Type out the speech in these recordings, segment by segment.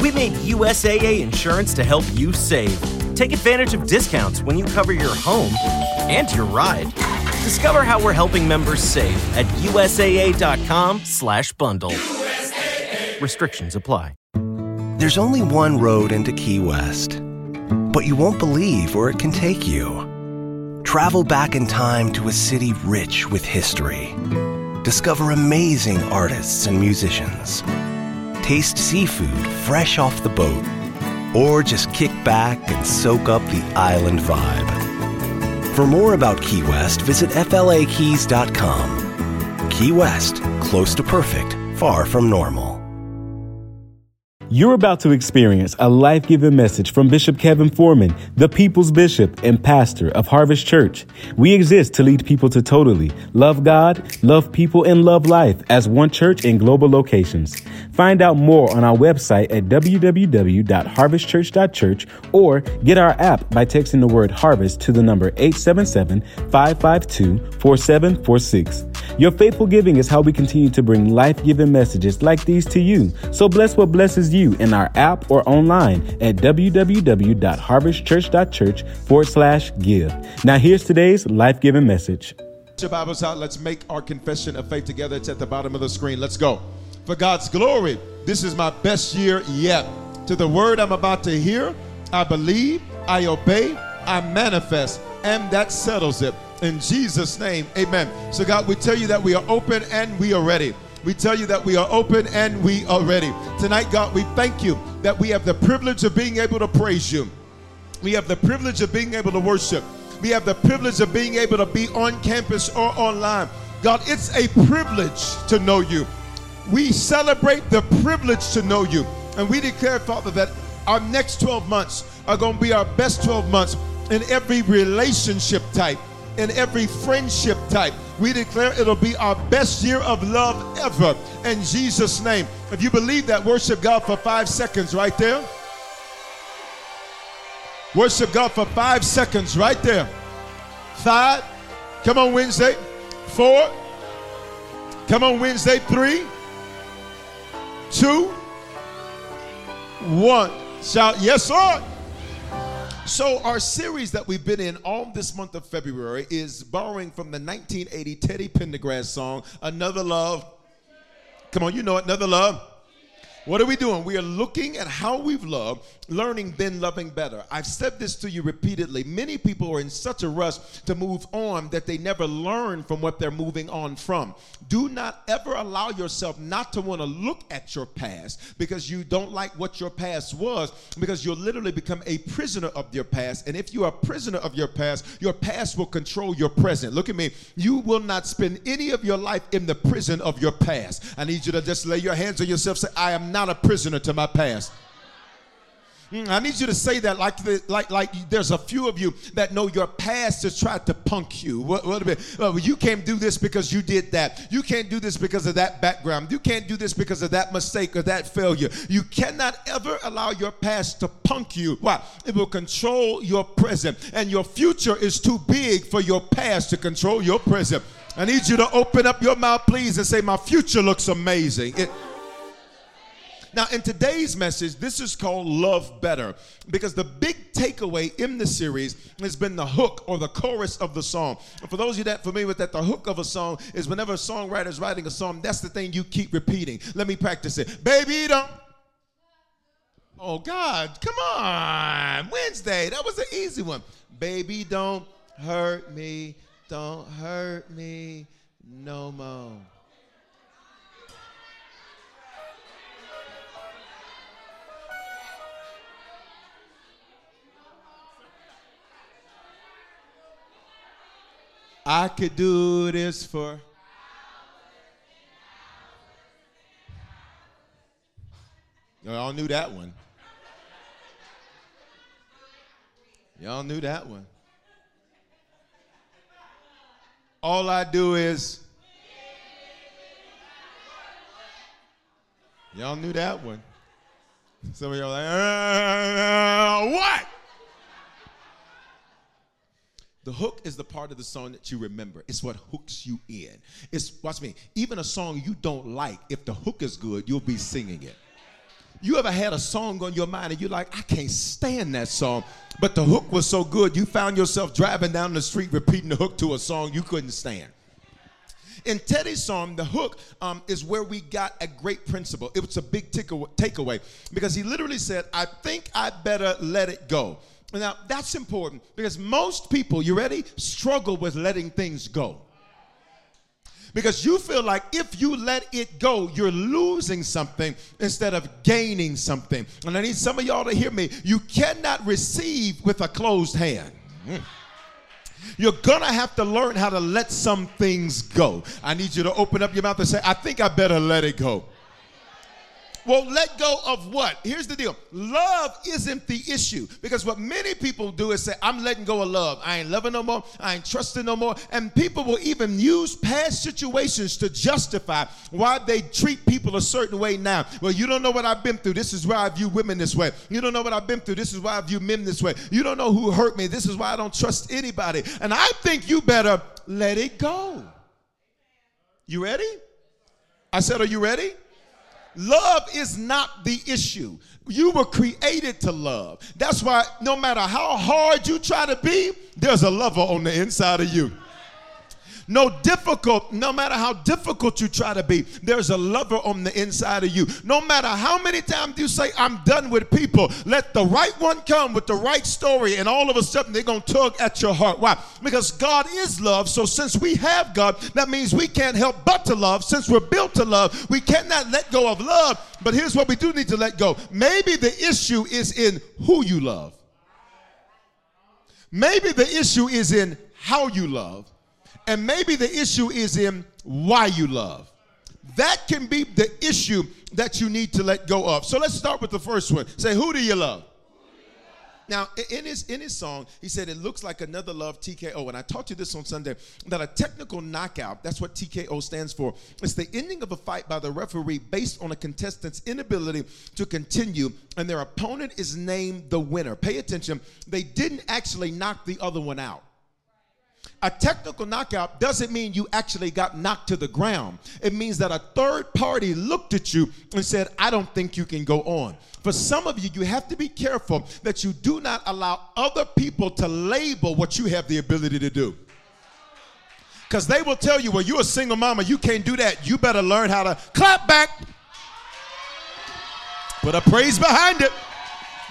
We made USAA insurance to help you save. Take advantage of discounts when you cover your home and your ride. Discover how we're helping members save at usaa.com/bundle. USAA. Restrictions apply. There's only one road into Key West, but you won't believe where it can take you. Travel back in time to a city rich with history. Discover amazing artists and musicians. Taste seafood fresh off the boat. Or just kick back and soak up the island vibe. For more about Key West, visit FLAKeys.com. Key West, close to perfect, far from normal. You're about to experience a life giving message from Bishop Kevin Foreman, the people's bishop and pastor of Harvest Church. We exist to lead people to totally love God, love people, and love life as one church in global locations. Find out more on our website at www.harvestchurch.church or get our app by texting the word harvest to the number 877 552 4746. Your faithful giving is how we continue to bring life giving messages like these to you. So bless what blesses you in our app or online at www.harvestchurch.church forward slash give. Now, here's today's life giving message. Your Bibles out. Let's make our confession of faith together. It's at the bottom of the screen. Let's go. For God's glory, this is my best year yet. To the word I'm about to hear, I believe, I obey, I manifest, and that settles it. In Jesus' name, amen. So, God, we tell you that we are open and we are ready. We tell you that we are open and we are ready. Tonight, God, we thank you that we have the privilege of being able to praise you. We have the privilege of being able to worship. We have the privilege of being able to be on campus or online. God, it's a privilege to know you. We celebrate the privilege to know you. And we declare, Father, that our next 12 months are going to be our best 12 months in every relationship type in every friendship type. We declare it'll be our best year of love ever in Jesus' name. If you believe that, worship God for five seconds right there. Worship God for five seconds right there. Five. Come on, Wednesday. Four. Come on, Wednesday. Three. Two. One. Shout, yes, Lord. So, our series that we've been in all this month of February is borrowing from the 1980 Teddy Pendergrass song, Another Love. Come on, you know it, Another Love. What are we doing? We are looking at how we've loved, learning, then loving better. I've said this to you repeatedly. Many people are in such a rush to move on that they never learn from what they're moving on from. Do not ever allow yourself not to want to look at your past because you don't like what your past was, because you'll literally become a prisoner of your past. And if you are a prisoner of your past, your past will control your present. Look at me. You will not spend any of your life in the prison of your past. I need you to just lay your hands on yourself, say, I am not a prisoner to my past. Mm, I need you to say that like the, like like there's a few of you that know your past has tried to punk you. What, what bit, well, you can't do this because you did that. You can't do this because of that background. You can't do this because of that mistake or that failure. You cannot ever allow your past to punk you. Why? It will control your present, and your future is too big for your past to control your present. I need you to open up your mouth, please, and say, "My future looks amazing." It, now, in today's message, this is called Love Better because the big takeaway in the series has been the hook or the chorus of the song. For those of you that familiar with that, the hook of a song is whenever a songwriter is writing a song, that's the thing you keep repeating. Let me practice it. Baby, don't. Oh, God, come on. Wednesday, that was an easy one. Baby, don't hurt me. Don't hurt me no more. I could do this for. Y'all knew that one. Y'all knew that one. All I do is. Y'all knew that one. Some of y'all like, uh, what? The hook is the part of the song that you remember. It's what hooks you in. It's watch me. Even a song you don't like, if the hook is good, you'll be singing it. You ever had a song on your mind and you're like, I can't stand that song, but the hook was so good you found yourself driving down the street repeating the hook to a song you couldn't stand. In Teddy's song, the hook um, is where we got a great principle. It was a big takeaway because he literally said, I think I better let it go. Now, that's important because most people, you ready, struggle with letting things go. Because you feel like if you let it go, you're losing something instead of gaining something. And I need some of y'all to hear me. You cannot receive with a closed hand. Mm. You're gonna have to learn how to let some things go. I need you to open up your mouth and say, I think I better let it go. Well, let go of what? Here's the deal love isn't the issue because what many people do is say, I'm letting go of love. I ain't loving no more. I ain't trusting no more. And people will even use past situations to justify why they treat people a certain way now. Well, you don't know what I've been through. This is why I view women this way. You don't know what I've been through. This is why I view men this way. You don't know who hurt me. This is why I don't trust anybody. And I think you better let it go. You ready? I said, Are you ready? Love is not the issue. You were created to love. That's why no matter how hard you try to be, there's a lover on the inside of you. No difficult, no matter how difficult you try to be, there's a lover on the inside of you. No matter how many times you say, I'm done with people, let the right one come with the right story, and all of a sudden they're going to tug at your heart. Why? Because God is love. So since we have God, that means we can't help but to love. Since we're built to love, we cannot let go of love. But here's what we do need to let go. Maybe the issue is in who you love. Maybe the issue is in how you love. And maybe the issue is in why you love. That can be the issue that you need to let go of. So let's start with the first one. Say, who do you love? Now, in his in his song, he said it looks like another love TKO. And I taught you this on Sunday that a technical knockout, that's what TKO stands for. It's the ending of a fight by the referee based on a contestant's inability to continue, and their opponent is named the winner. Pay attention, they didn't actually knock the other one out. A technical knockout doesn't mean you actually got knocked to the ground. It means that a third party looked at you and said, I don't think you can go on. For some of you, you have to be careful that you do not allow other people to label what you have the ability to do. Because they will tell you, well, you're a single mama, you can't do that. You better learn how to clap back, put a praise behind it.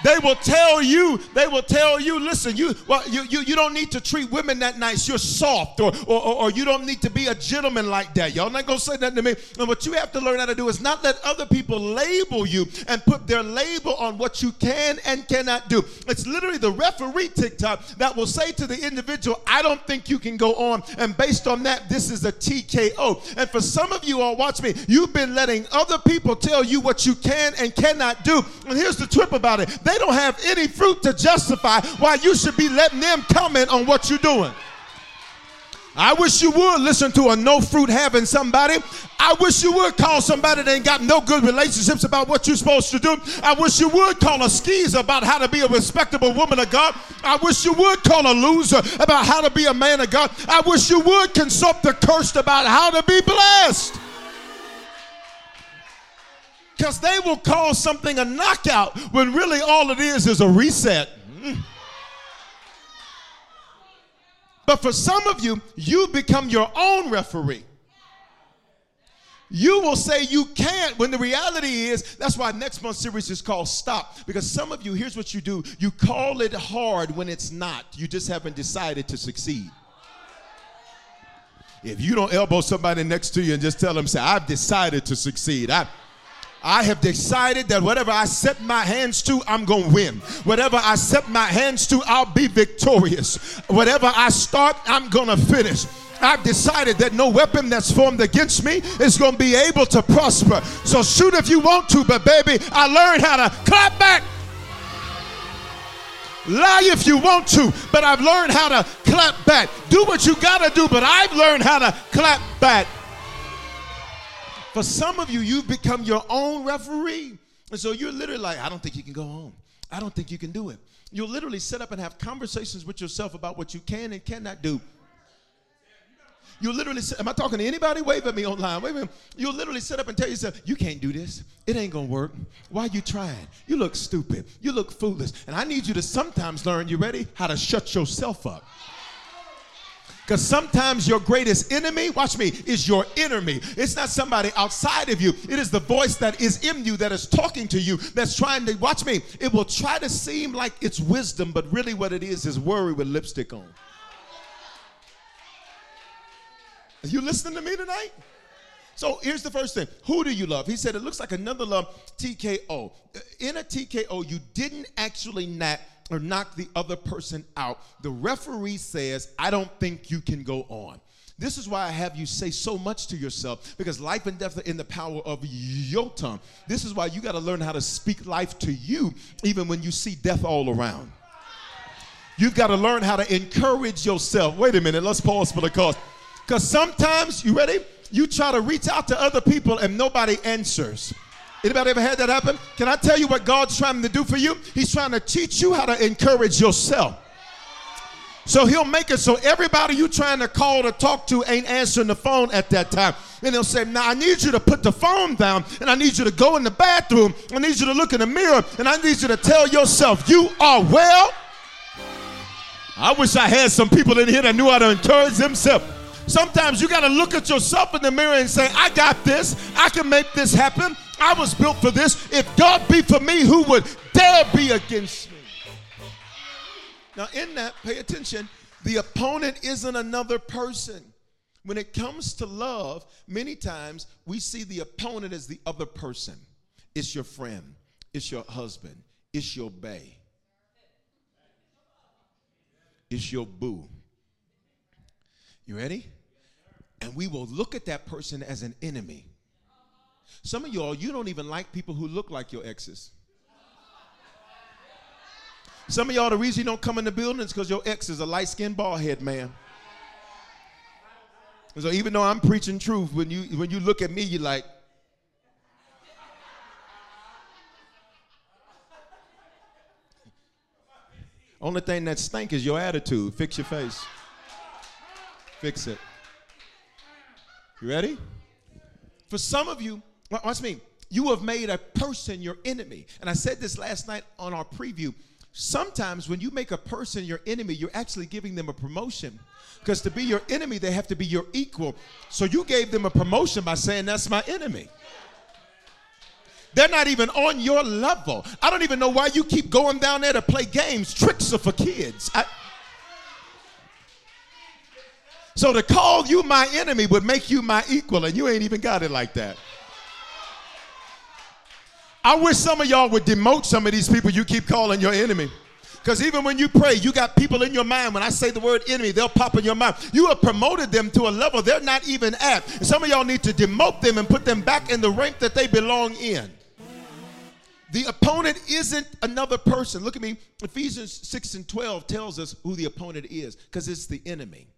They will tell you, they will tell you, listen, you well, you, you, you don't need to treat women that nice. You're soft, or, or, or you don't need to be a gentleman like that. Y'all not gonna say that to me. And what you have to learn how to do is not let other people label you and put their label on what you can and cannot do. It's literally the referee TikTok that will say to the individual, I don't think you can go on. And based on that, this is a TKO. And for some of you all, watch me, you've been letting other people tell you what you can and cannot do. And here's the trip about it they don't have any fruit to justify why you should be letting them comment on what you're doing. I wish you would listen to a no fruit having somebody. I wish you would call somebody that ain't got no good relationships about what you're supposed to do. I wish you would call a skeezer about how to be a respectable woman of God. I wish you would call a loser about how to be a man of God. I wish you would consult the cursed about how to be blessed. Because they will call something a knockout when really all it is is a reset. Mm. But for some of you, you become your own referee. You will say you can't when the reality is that's why next month's series is called Stop. Because some of you, here's what you do you call it hard when it's not. You just haven't decided to succeed. If you don't elbow somebody next to you and just tell them, say, I've decided to succeed. I, I have decided that whatever I set my hands to, I'm going to win. Whatever I set my hands to, I'll be victorious. Whatever I start, I'm going to finish. I've decided that no weapon that's formed against me is going to be able to prosper. So shoot if you want to, but baby, I learned how to clap back. Lie if you want to, but I've learned how to clap back. Do what you got to do, but I've learned how to clap back. For some of you, you've become your own referee. And so you're literally like, I don't think you can go home. I don't think you can do it. You'll literally sit up and have conversations with yourself about what you can and cannot do. You literally, sit, am I talking to anybody? Wave at me online. Wave at me. You'll literally sit up and tell yourself, you can't do this. It ain't gonna work. Why you trying? You look stupid. You look foolish. And I need you to sometimes learn, you ready? How to shut yourself up. Because sometimes your greatest enemy, watch me, is your enemy. It's not somebody outside of you. It is the voice that is in you that is talking to you, that's trying to, watch me, it will try to seem like it's wisdom, but really what it is is worry with lipstick on. Are you listening to me tonight? So here's the first thing. Who do you love? He said it looks like another love, TKO. In a TKO, you didn't actually knock or knock the other person out. The referee says, I don't think you can go on. This is why I have you say so much to yourself because life and death are in the power of your tongue. This is why you got to learn how to speak life to you even when you see death all around. You've got to learn how to encourage yourself. Wait a minute, let's pause for the cause. Because sometimes, you ready? You try to reach out to other people and nobody answers. Anybody ever had that happen? Can I tell you what God's trying to do for you? He's trying to teach you how to encourage yourself. So he'll make it so everybody you trying to call to talk to ain't answering the phone at that time. And he'll say, Now I need you to put the phone down and I need you to go in the bathroom. I need you to look in the mirror and I need you to tell yourself, You are well. I wish I had some people in here that knew how to encourage themselves. Sometimes you got to look at yourself in the mirror and say, I got this. I can make this happen. I was built for this. If God be for me, who would dare be against me? Now, in that, pay attention. The opponent isn't another person. When it comes to love, many times we see the opponent as the other person. It's your friend, it's your husband, it's your bae, it's your boo. You ready? And we will look at that person as an enemy. Some of y'all, you don't even like people who look like your exes. Some of y'all, the reason you don't come in the building is because your ex is a light skinned bald head man. So even though I'm preaching truth, when you when you look at me, you're like, only thing that stink is your attitude. Fix your face. Fix it. You ready? For some of you, watch me. You have made a person your enemy. And I said this last night on our preview. Sometimes when you make a person your enemy, you're actually giving them a promotion. Because to be your enemy, they have to be your equal. So you gave them a promotion by saying, That's my enemy. They're not even on your level. I don't even know why you keep going down there to play games. Tricks are for kids. I, so to call you my enemy would make you my equal, and you ain't even got it like that. I wish some of y'all would demote some of these people you keep calling your enemy. Because even when you pray, you got people in your mind. When I say the word enemy, they'll pop in your mind. You have promoted them to a level they're not even at. And some of y'all need to demote them and put them back in the rank that they belong in. The opponent isn't another person. Look at me. Ephesians 6 and 12 tells us who the opponent is because it's the enemy.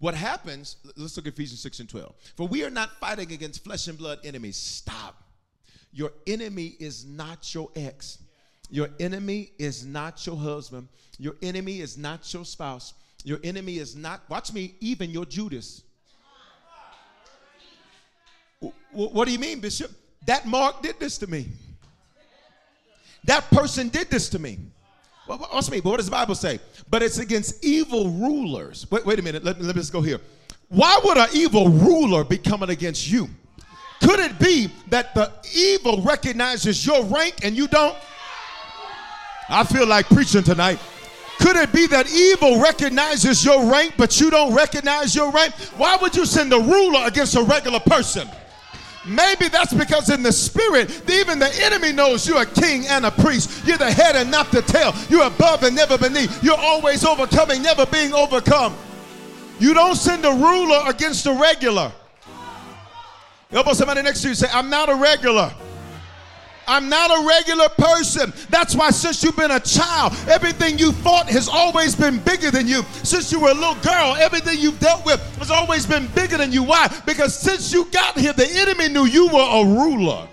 What happens, let's look at Ephesians 6 and 12. For we are not fighting against flesh and blood enemies. Stop. Your enemy is not your ex. Your enemy is not your husband. Your enemy is not your spouse. Your enemy is not, watch me, even your Judas. What do you mean, Bishop? That Mark did this to me. That person did this to me. Well, watch me, but what does the Bible say? But it's against evil rulers. Wait, wait a minute. Let, let me just go here. Why would an evil ruler be coming against you? Could it be that the evil recognizes your rank and you don't? I feel like preaching tonight. Could it be that evil recognizes your rank, but you don't recognize your rank? Why would you send a ruler against a regular person? Maybe that's because in the spirit, even the enemy knows you're a king and a priest. You're the head and not the tail. You're above and never beneath. You're always overcoming, never being overcome. You don't send a ruler against a regular. Elbow somebody next to you say, I'm not a regular. I'm not a regular person. That's why, since you've been a child, everything you fought has always been bigger than you. Since you were a little girl, everything you've dealt with has always been bigger than you. Why? Because since you got here, the enemy knew you were a ruler.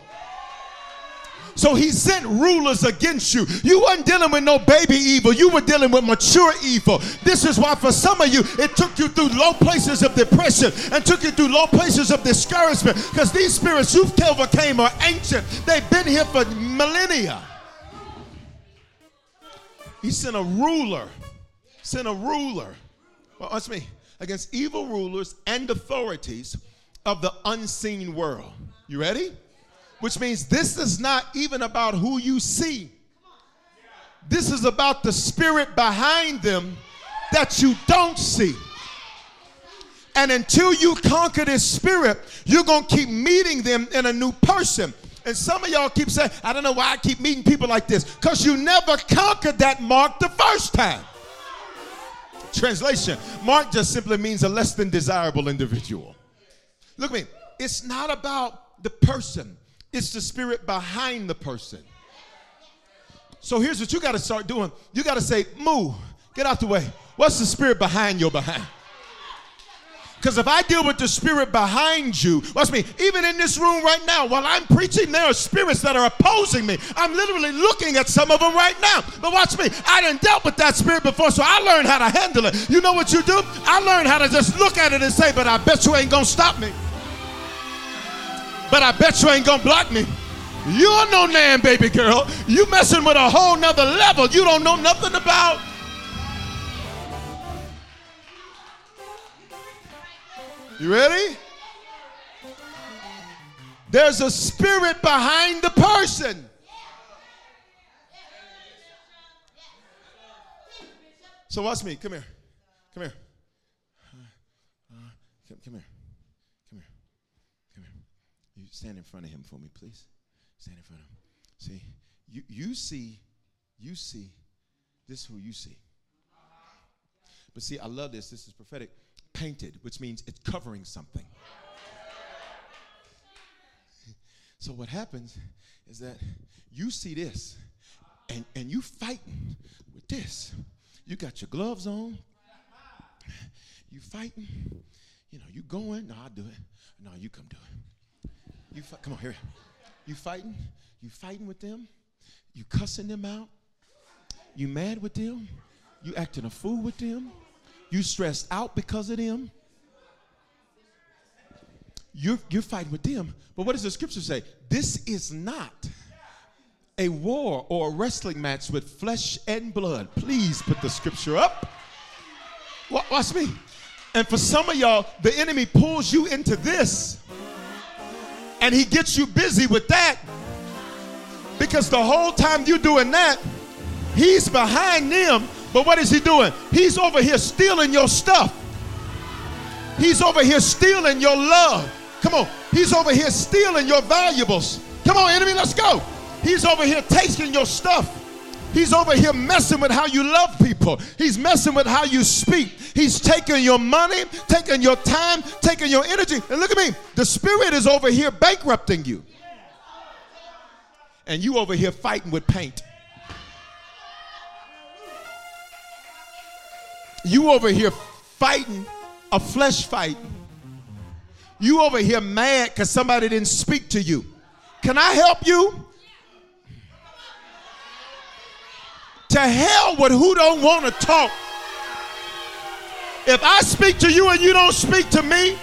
So he sent rulers against you. You weren't dealing with no baby evil. You were dealing with mature evil. This is why for some of you, it took you through low places of depression and took you through low places of discouragement because these spirits you've overcame are ancient. They've been here for millennia. He sent a ruler. Sent a ruler. Well, watch me. Against evil rulers and authorities of the unseen world. You ready? Which means this is not even about who you see. This is about the spirit behind them that you don't see. And until you conquer this spirit, you're going to keep meeting them in a new person. And some of y'all keep saying, I don't know why I keep meeting people like this. Because you never conquered that mark the first time. Translation Mark just simply means a less than desirable individual. Look at me. It's not about the person, it's the spirit behind the person. So here's what you got to start doing. You got to say, move, get out the way. What's the spirit behind your behind? Because if I deal with the spirit behind you, watch me, even in this room right now, while I'm preaching, there are spirits that are opposing me. I'm literally looking at some of them right now. But watch me, I didn't dealt with that spirit before, so I learned how to handle it. You know what you do? I learned how to just look at it and say, but I bet you ain't gonna stop me but I bet you ain't gonna block me. You're no man, baby girl. You messing with a whole nother level you don't know nothing about. You ready? There's a spirit behind the person. So watch me. Come here. Come here. Uh, uh, come, come here. Stand in front of him for me, please. Stand in front of him. See, you, you see, you see, this is who you see. But see, I love this. This is prophetic. Painted, which means it's covering something. So what happens is that you see this and, and you fighting with this. You got your gloves on. You fighting. You know, you going. No, I'll do it. No, you come do it. You come on here. You fighting? You fighting with them? You cussing them out? You mad with them? You acting a fool with them? You stressed out because of them? You're, you're fighting with them. But what does the scripture say? This is not a war or a wrestling match with flesh and blood. Please put the scripture up. Watch me. And for some of y'all, the enemy pulls you into this and he gets you busy with that because the whole time you're doing that, he's behind them. But what is he doing? He's over here stealing your stuff. He's over here stealing your love. Come on. He's over here stealing your valuables. Come on, enemy, let's go. He's over here taking your stuff. He's over here messing with how you love people. He's messing with how you speak. He's taking your money, taking your time, taking your energy. And look at me. The spirit is over here bankrupting you. And you over here fighting with paint. You over here fighting a flesh fight. You over here mad because somebody didn't speak to you. Can I help you? To hell with who don't want to talk. If I speak to you and you don't speak to me,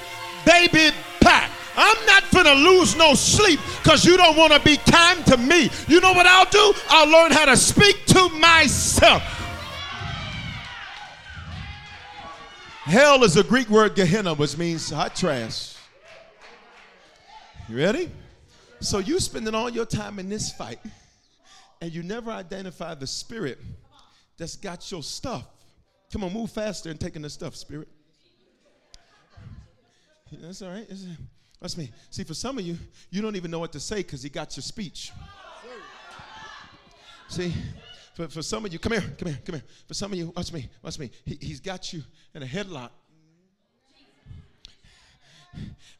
baby, pack. I'm not gonna lose no sleep because you don't want to be kind to me. You know what I'll do? I'll learn how to speak to myself. Hell is a Greek word, Gehenna, which means hot trash. You ready? So you spending all your time in this fight and you never identify the spirit that's got your stuff. Come on, move faster and taking the stuff, spirit. That's all right. That's me. See, for some of you, you don't even know what to say because he got your speech. See, for, for some of you, come here, come here, come here. For some of you, watch me, watch me. He, he's got you in a headlock.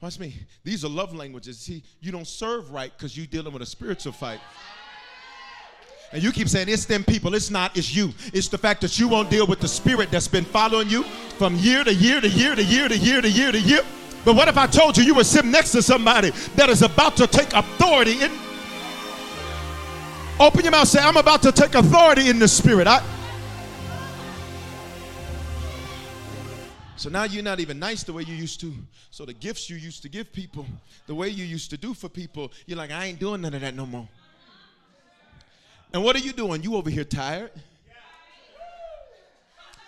Watch me. These are love languages. See, you don't serve right because you're dealing with a spiritual fight. And you keep saying it's them people. It's not, it's you. It's the fact that you won't deal with the spirit that's been following you from year to year to year to year to year to year to year. But what if I told you you were sitting next to somebody that is about to take authority in Open your mouth. Say, I'm about to take authority in the spirit. I. So now you're not even nice the way you used to. So the gifts you used to give people, the way you used to do for people, you're like, I ain't doing none of that no more. And what are you doing? You over here tired.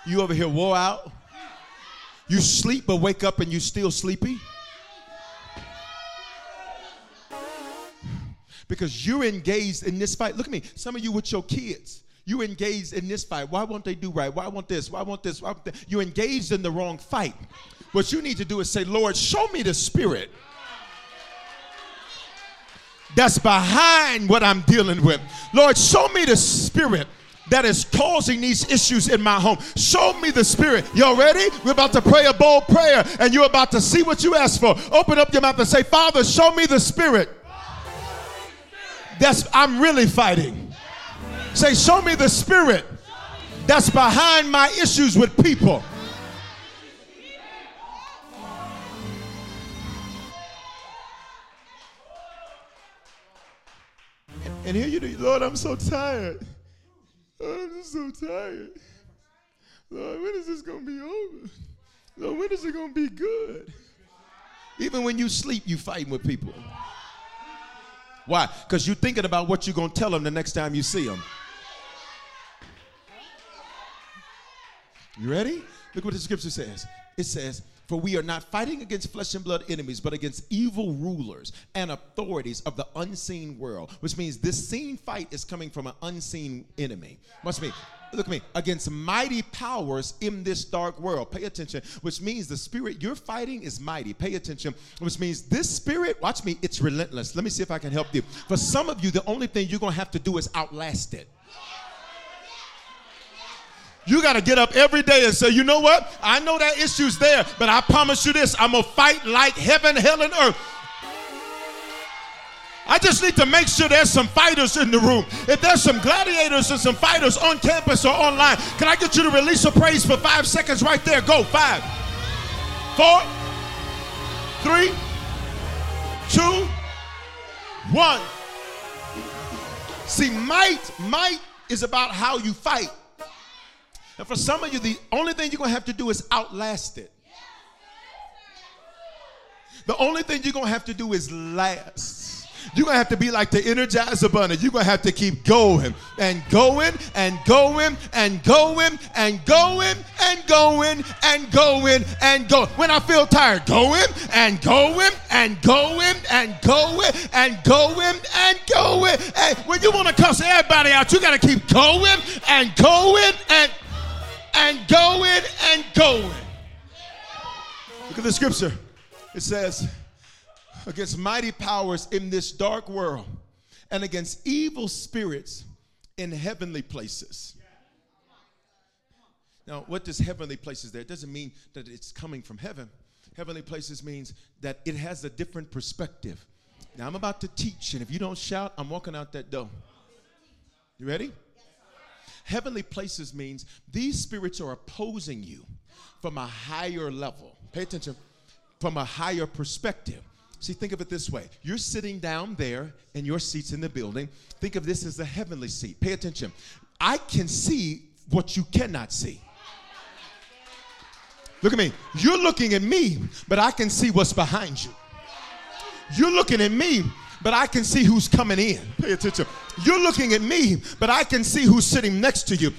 You over here wore out. You sleep but wake up and you still sleepy. Because you're engaged in this fight. Look at me. Some of you with your kids. You engaged in this fight. Why won't they do right? Why won't this? Why won't this? Why want You engaged in the wrong fight. What you need to do is say, Lord, show me the spirit that's behind what I'm dealing with. Lord, show me the spirit that is causing these issues in my home. Show me the spirit. Y'all ready? We're about to pray a bold prayer and you're about to see what you asked for. Open up your mouth and say, Father, show me the spirit. That's I'm really fighting. Say, show me the spirit that's behind my issues with people. And here you do, Lord, I'm so tired. I'm just so tired. Lord, when is this going to be over? Lord, when is it going to be good? Even when you sleep, you fighting with people. Why? Because you're thinking about what you're going to tell them the next time you see them. You ready? Look what the scripture says. It says, For we are not fighting against flesh and blood enemies, but against evil rulers and authorities of the unseen world, which means this seen fight is coming from an unseen enemy. Must be. Look at me, against mighty powers in this dark world. Pay attention, which means the spirit you're fighting is mighty. Pay attention, which means this spirit, watch me, it's relentless. Let me see if I can help you. For some of you, the only thing you're gonna have to do is outlast it. You got to get up every day and say, you know what? I know that issue's there, but I promise you this I'm going to fight like heaven, hell, and earth. I just need to make sure there's some fighters in the room. If there's some gladiators and some fighters on campus or online, can I get you to release a praise for five seconds right there? Go. Five, four, three, two, one. See, might, might is about how you fight. And for some of you, the only thing you're going to have to do is outlast it. The only thing you're going to have to do is last. You're going to have to be like the Energizer Bunny. You're going to have to keep going and going and going and going and going and going and going and going. When I feel tired, going and going and going and going and going and going. And when you want to cuss everybody out, you got to keep going and going and and going and going. Look at the scripture. It says, against mighty powers in this dark world and against evil spirits in heavenly places. Now, what does heavenly places there? It doesn't mean that it's coming from heaven. Heavenly places means that it has a different perspective. Now, I'm about to teach, and if you don't shout, I'm walking out that door. You ready? Heavenly places means these spirits are opposing you from a higher level. Pay attention, from a higher perspective. See, think of it this way. You're sitting down there in your seats in the building. Think of this as the heavenly seat. Pay attention. I can see what you cannot see. Look at me. You're looking at me, but I can see what's behind you. You're looking at me, but I can see who's coming in. Pay attention. You're looking at me, but I can see who's sitting next to you.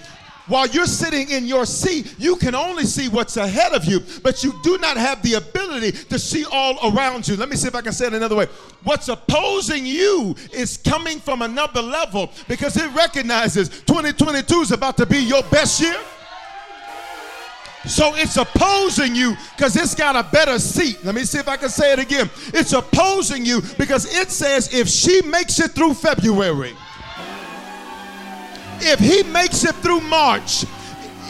While you're sitting in your seat, you can only see what's ahead of you, but you do not have the ability to see all around you. Let me see if I can say it another way. What's opposing you is coming from another level because it recognizes 2022 is about to be your best year. So it's opposing you because it's got a better seat. Let me see if I can say it again. It's opposing you because it says if she makes it through February, if he makes it through March,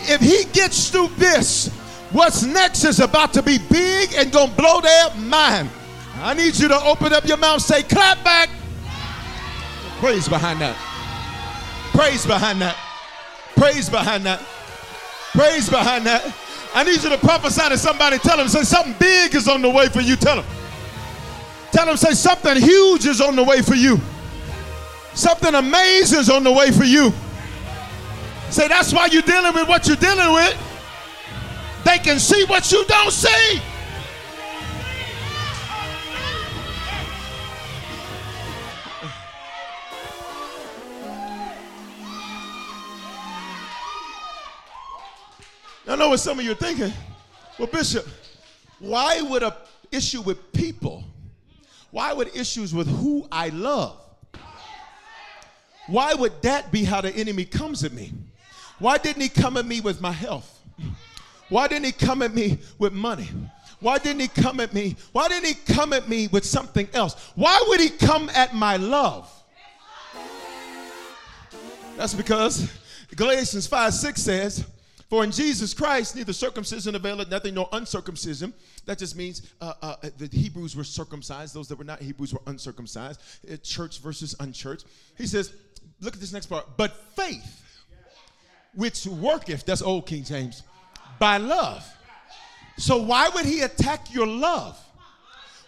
if he gets through this, what's next is about to be big and gonna blow their mind. I need you to open up your mouth, say, clap back. Praise behind that. Praise behind that. Praise behind that. Praise behind that. I need you to prophesy to somebody. Tell them, say something big is on the way for you. Tell them. Tell them, say something huge is on the way for you. Something amazing is on the way for you. Say that's why you're dealing with what you're dealing with. They can see what you don't see. I know what some of you are thinking. Well, Bishop, why would a issue with people? Why would issues with who I love? Why would that be how the enemy comes at me? Why didn't he come at me with my health? Why didn't he come at me with money? Why didn't he come at me? Why didn't he come at me with something else? Why would he come at my love? That's because Galatians 5 6 says, for in Jesus Christ, neither circumcision availeth nothing nor uncircumcision. That just means uh, uh, the Hebrews were circumcised. Those that were not Hebrews were uncircumcised. Uh, church versus unchurched. He says, look at this next part. But faith, which worketh, that's old King James, by love. So why would he attack your love?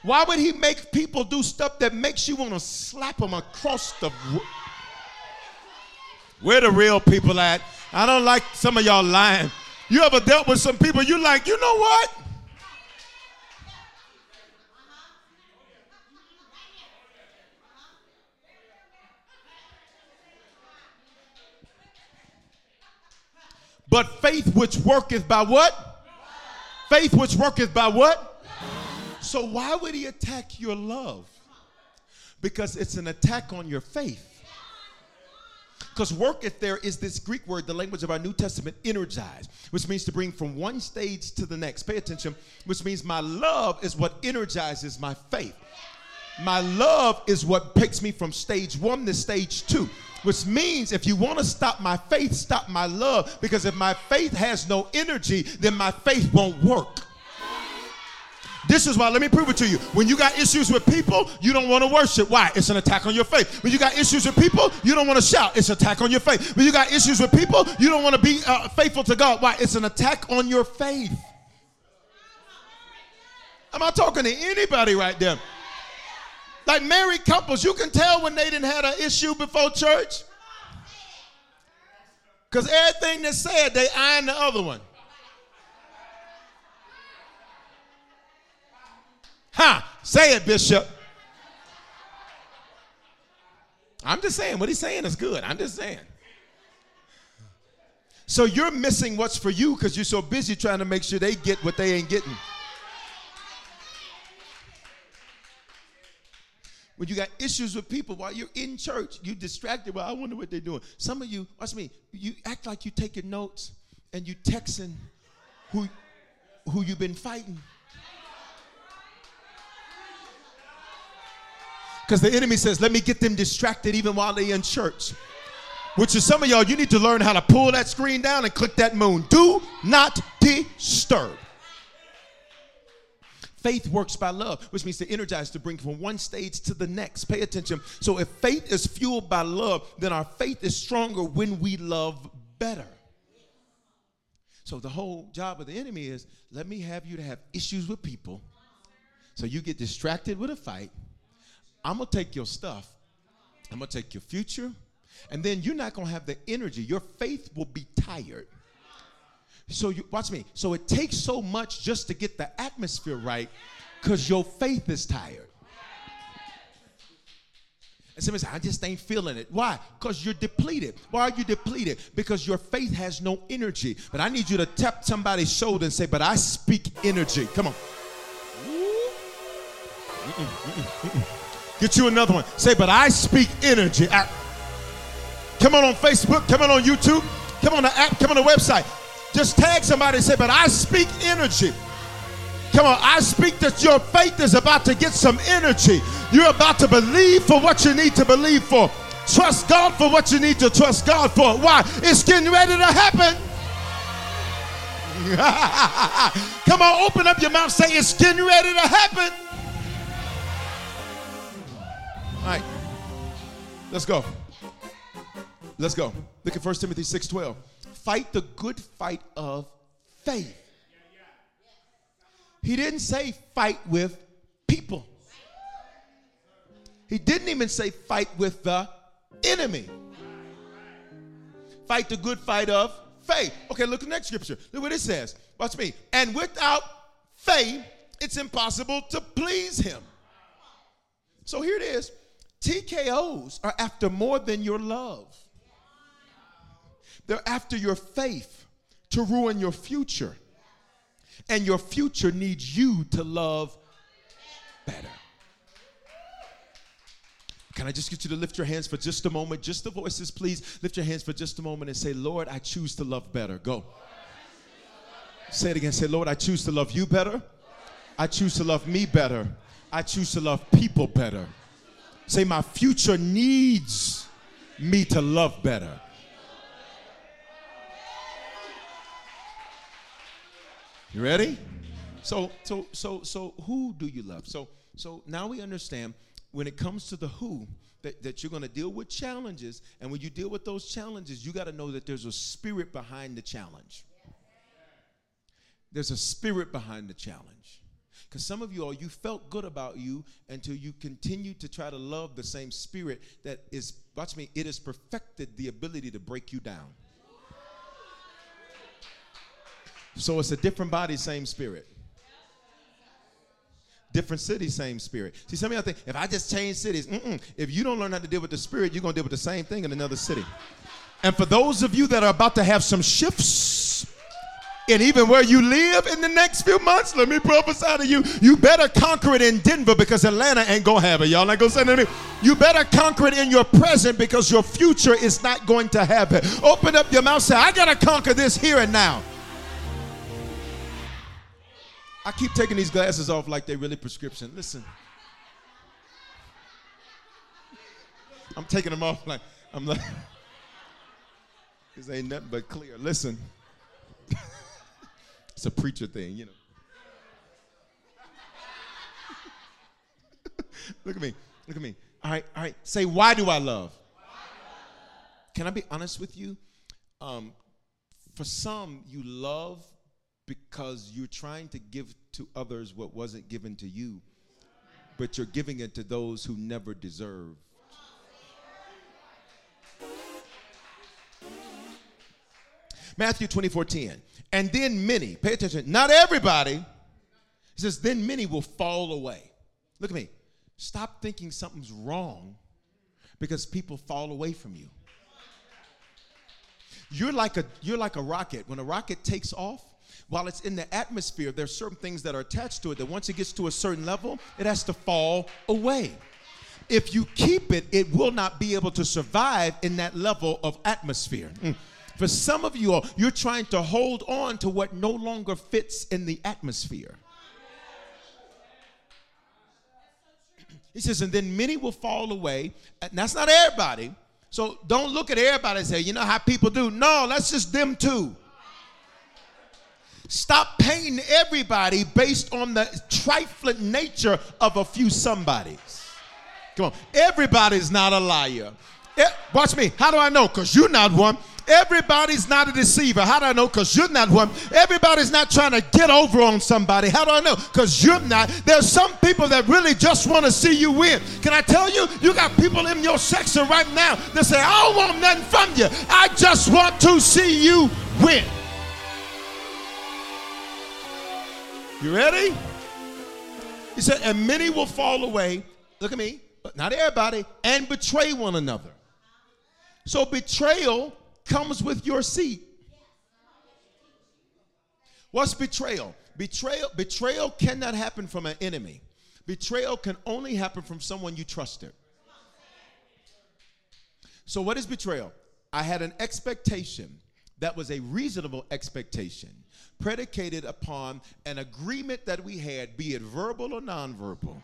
Why would he make people do stuff that makes you want to slap them across the... Where the real people at? I don't like some of y'all lying. You ever dealt with some people you like, you know what? But faith which worketh by what? Faith which worketh by what? So why would he attack your love? Because it's an attack on your faith. Because worketh there is this Greek word, the language of our New Testament, energize, which means to bring from one stage to the next. Pay attention, which means my love is what energizes my faith. My love is what takes me from stage one to stage two, which means if you want to stop my faith, stop my love. Because if my faith has no energy, then my faith won't work. This is why, let me prove it to you. When you got issues with people, you don't want to worship. Why? It's an attack on your faith. When you got issues with people, you don't want to shout. It's an attack on your faith. When you got issues with people, you don't want to be uh, faithful to God. Why? It's an attack on your faith. Am I talking to anybody right there? Like married couples, you can tell when they didn't had an issue before church. Because everything they said, they eyeing the other one. Huh? Say it, Bishop. I'm just saying, what he's saying is good. I'm just saying. So you're missing what's for you because you're so busy trying to make sure they get what they ain't getting. When you got issues with people while you're in church, you distracted. Well, I wonder what they're doing. Some of you, watch me, you act like you taking notes and you texting who who you've been fighting. Because the enemy says, let me get them distracted even while they're in church. Which is some of y'all, you need to learn how to pull that screen down and click that moon. Do not disturb. Faith works by love, which means to energize, to bring from one stage to the next. Pay attention. So, if faith is fueled by love, then our faith is stronger when we love better. So, the whole job of the enemy is let me have you to have issues with people so you get distracted with a fight I'm going to take your stuff, I'm going to take your future, and then you're not going to have the energy. Your faith will be tired. So you watch me. So it takes so much just to get the atmosphere right because your faith is tired. And somebody says, I just ain't feeling it. Why? Because you're depleted. Why are you depleted? Because your faith has no energy. But I need you to tap somebody's shoulder and say, But I speak energy. Come on. Mm-mm, mm-mm, mm-mm. Get you another one. Say, but I speak energy. I, come on on Facebook. Come on on YouTube. Come on the app. Come on the website. Just tag somebody and say, but I speak energy. Come on, I speak that your faith is about to get some energy. You're about to believe for what you need to believe for. Trust God for what you need to trust God for. Why? It's getting ready to happen. Come on, open up your mouth. Say, it's getting ready to happen. Right. Let's go. Let's go. Look at 1 Timothy 6:12. Fight the good fight of faith. He didn't say fight with people. He didn't even say fight with the enemy. Fight the good fight of faith. Okay, look at the next scripture. Look what it says. Watch me. And without faith, it's impossible to please him. So here it is. TKOs are after more than your love. They're after your faith to ruin your future. And your future needs you to love better. Can I just get you to lift your hands for just a moment? Just the voices, please. Lift your hands for just a moment and say, Lord, I choose to love better. Go. Say it again. Say, Lord, I choose to love you better. I choose to love me better. I choose to love people better. Say, my future needs me to love better. You ready? So, so, so, so, who do you love? So, so now we understand when it comes to the who, that, that you're going to deal with challenges. And when you deal with those challenges, you got to know that there's a spirit behind the challenge. There's a spirit behind the challenge. Because some of you all, you felt good about you until you continue to try to love the same spirit that is, watch me, it has perfected the ability to break you down. So it's a different body, same spirit. Different city, same spirit. See, some of y'all think if I just change cities, if you don't learn how to deal with the spirit, you're going to deal with the same thing in another city. And for those of you that are about to have some shifts, and even where you live in the next few months, let me prophesy to you. You better conquer it in Denver because Atlanta ain't gonna have it. Y'all not gonna say anything. You better conquer it in your present because your future is not going to have it. Open up your mouth, say, I gotta conquer this here and now. I keep taking these glasses off like they're really prescription. Listen. I'm taking them off like I'm like this ain't nothing but clear. Listen. It's a preacher thing, you know. Look at me. Look at me. All right, all right. Say, why do I love? Can I be honest with you? Um, for some, you love because you're trying to give to others what wasn't given to you, but you're giving it to those who never deserved. Matthew 24 10. And then many, pay attention, not everybody. He says, then many will fall away. Look at me. Stop thinking something's wrong because people fall away from you. You're like a you're like a rocket. When a rocket takes off, while it's in the atmosphere, there's certain things that are attached to it that once it gets to a certain level, it has to fall away. If you keep it, it will not be able to survive in that level of atmosphere. Mm. For some of you all, you're trying to hold on to what no longer fits in the atmosphere. He says, and then many will fall away. And that's not everybody. So don't look at everybody and say, you know how people do. No, that's just them too. Stop painting everybody based on the trifling nature of a few somebodies. Come on. Everybody's not a liar. Eh, watch me. How do I know? Because you're not one. Everybody's not a deceiver. How do I know? Because you're not one. Everybody's not trying to get over on somebody. How do I know? Because you're not. There's some people that really just want to see you win. Can I tell you? You got people in your section right now that say, I don't want nothing from you. I just want to see you win. You ready? He said, and many will fall away. Look at me, but not everybody, and betray one another. So betrayal comes with your seat. What's betrayal? Betrayal, betrayal cannot happen from an enemy. Betrayal can only happen from someone you trusted. So, what is betrayal? I had an expectation that was a reasonable expectation predicated upon an agreement that we had, be it verbal or nonverbal,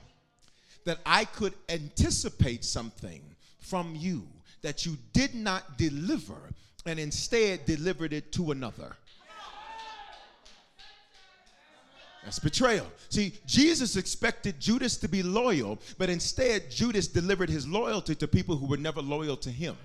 that I could anticipate something from you that you did not deliver and instead delivered it to another. That's betrayal. See, Jesus expected Judas to be loyal, but instead, Judas delivered his loyalty to people who were never loyal to him.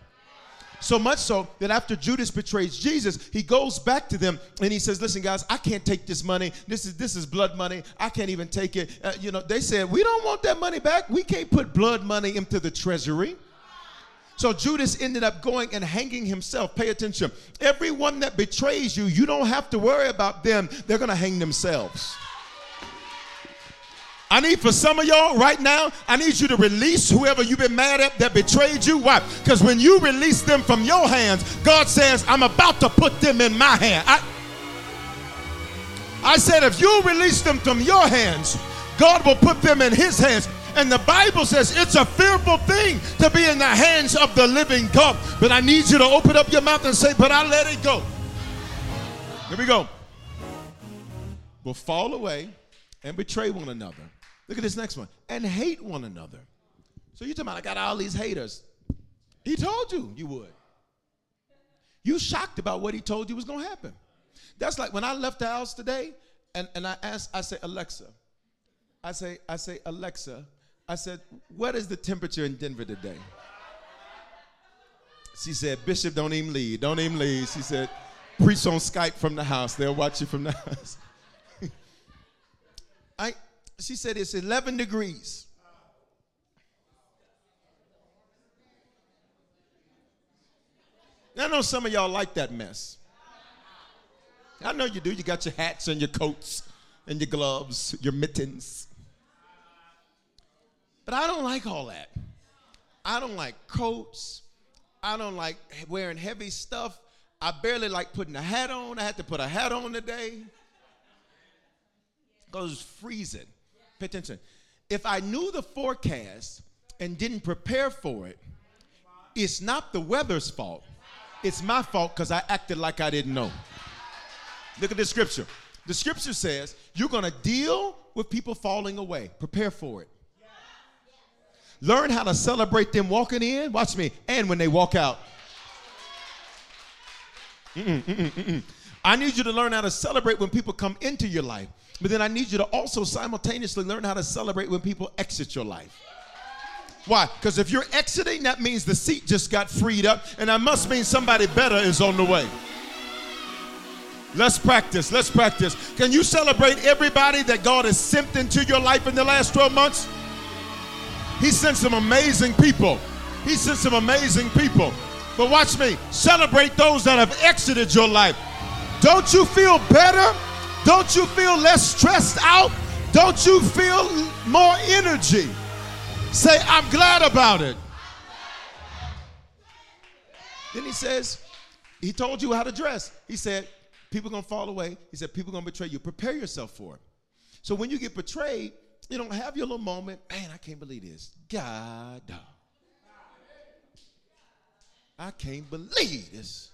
So much so that after Judas betrays Jesus, he goes back to them and he says, "Listen, guys, I can't take this money. This is this is blood money. I can't even take it." Uh, you know, they said, "We don't want that money back. We can't put blood money into the treasury." So Judas ended up going and hanging himself. Pay attention. Everyone that betrays you, you don't have to worry about them. They're going to hang themselves. I need for some of y'all right now, I need you to release whoever you've been mad at that betrayed you. Why? Because when you release them from your hands, God says, I'm about to put them in my hand. I, I said, if you release them from your hands, God will put them in his hands. And the Bible says it's a fearful thing to be in the hands of the living God. But I need you to open up your mouth and say, But I let it go. Here we go. Will fall away and betray one another. Look at this next one. And hate one another. So you're talking about, I got all these haters. He told you you would. You shocked about what he told you was going to happen. That's like when I left the house today and, and I asked, I say, Alexa, I say, I say, Alexa, I said, what is the temperature in Denver today? She said, Bishop, don't even leave. Don't even leave. She said, preach on Skype from the house. They'll watch you from the house. I, she said, it's 11 degrees. I know some of y'all like that mess. I know you do. You got your hats and your coats and your gloves, your mittens. But I don't like all that. I don't like coats. I don't like wearing heavy stuff. I barely like putting a hat on. I had to put a hat on today because it's freezing. Pay attention. If I knew the forecast and didn't prepare for it, it's not the weather's fault. It's my fault because I acted like I didn't know. Look at the scripture. The scripture says you're going to deal with people falling away. Prepare for it. Learn how to celebrate them walking in, watch me, and when they walk out. Mm-mm, mm-mm, mm-mm. I need you to learn how to celebrate when people come into your life, but then I need you to also simultaneously learn how to celebrate when people exit your life. Why? Because if you're exiting, that means the seat just got freed up, and that must mean somebody better is on the way. Let's practice. Let's practice. Can you celebrate everybody that God has sent into your life in the last 12 months? He sent some amazing people. He sent some amazing people. But watch me. Celebrate those that have exited your life. Don't you feel better? Don't you feel less stressed out? Don't you feel more energy? Say, I'm glad about it. Then he says, he told you how to dress. He said, people gonna fall away. He said, people gonna betray you. Prepare yourself for it. So when you get betrayed, you don't have your little moment. Man, I can't believe this. God, I can't believe this.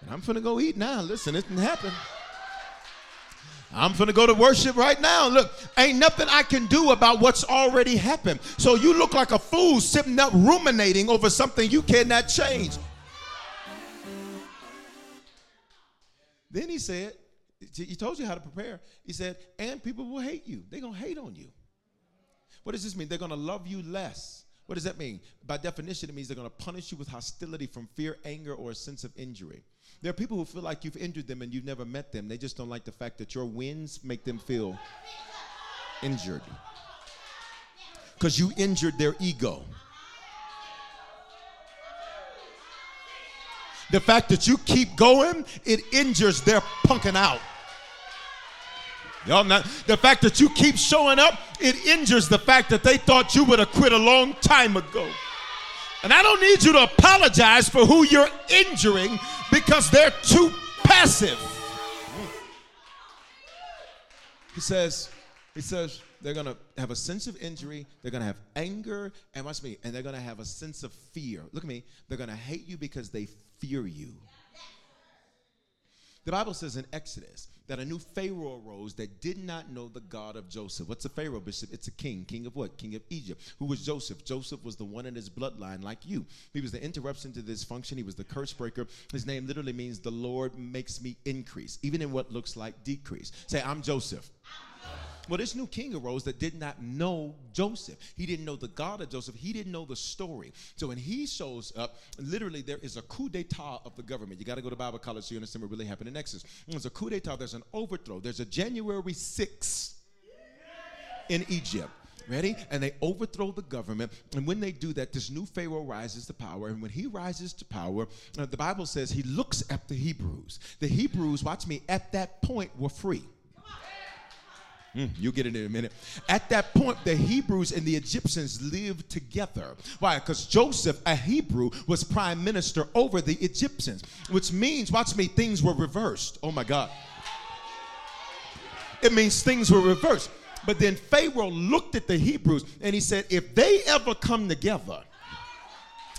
And I'm finna go eat now. Listen, it didn't happen. I'm finna go to worship right now. Look, ain't nothing I can do about what's already happened. So you look like a fool sitting up ruminating over something you cannot change. Then he said, he told you how to prepare. He said, and people will hate you. They're going to hate on you. What does this mean? They're going to love you less. What does that mean? By definition, it means they're going to punish you with hostility from fear, anger, or a sense of injury. There are people who feel like you've injured them and you've never met them. They just don't like the fact that your wins make them feel injured. Because you injured their ego. The fact that you keep going, it injures their punking out. Y'all not the fact that you keep showing up, it injures the fact that they thought you would have quit a long time ago. And I don't need you to apologize for who you're injuring because they're too passive. He says, he says they're gonna have a sense of injury, they're gonna have anger, and watch me, and they're gonna have a sense of fear. Look at me, they're gonna hate you because they fear you. The Bible says in Exodus that a new Pharaoh arose that did not know the God of Joseph. What's a Pharaoh, Bishop? It's a king. King of what? King of Egypt. Who was Joseph? Joseph was the one in his bloodline like you. He was the interruption to this function. He was the curse breaker. His name literally means the Lord makes me increase, even in what looks like decrease. Say, I'm Joseph. Well, this new king arose that did not know Joseph. He didn't know the God of Joseph. He didn't know the story. So when he shows up, literally there is a coup d'etat of the government. You got to go to Bible college so you understand what really happened in Exodus. There's a coup d'etat. There's an overthrow. There's a January 6th in Egypt. Ready? And they overthrow the government. And when they do that, this new Pharaoh rises to power. And when he rises to power, uh, the Bible says he looks at the Hebrews. The Hebrews, watch me, at that point were free. Mm, you'll get it in a minute. At that point, the Hebrews and the Egyptians lived together. Why? Because Joseph, a Hebrew, was prime minister over the Egyptians, which means, watch me, things were reversed. Oh my God. It means things were reversed. But then Pharaoh looked at the Hebrews and he said, if they ever come together,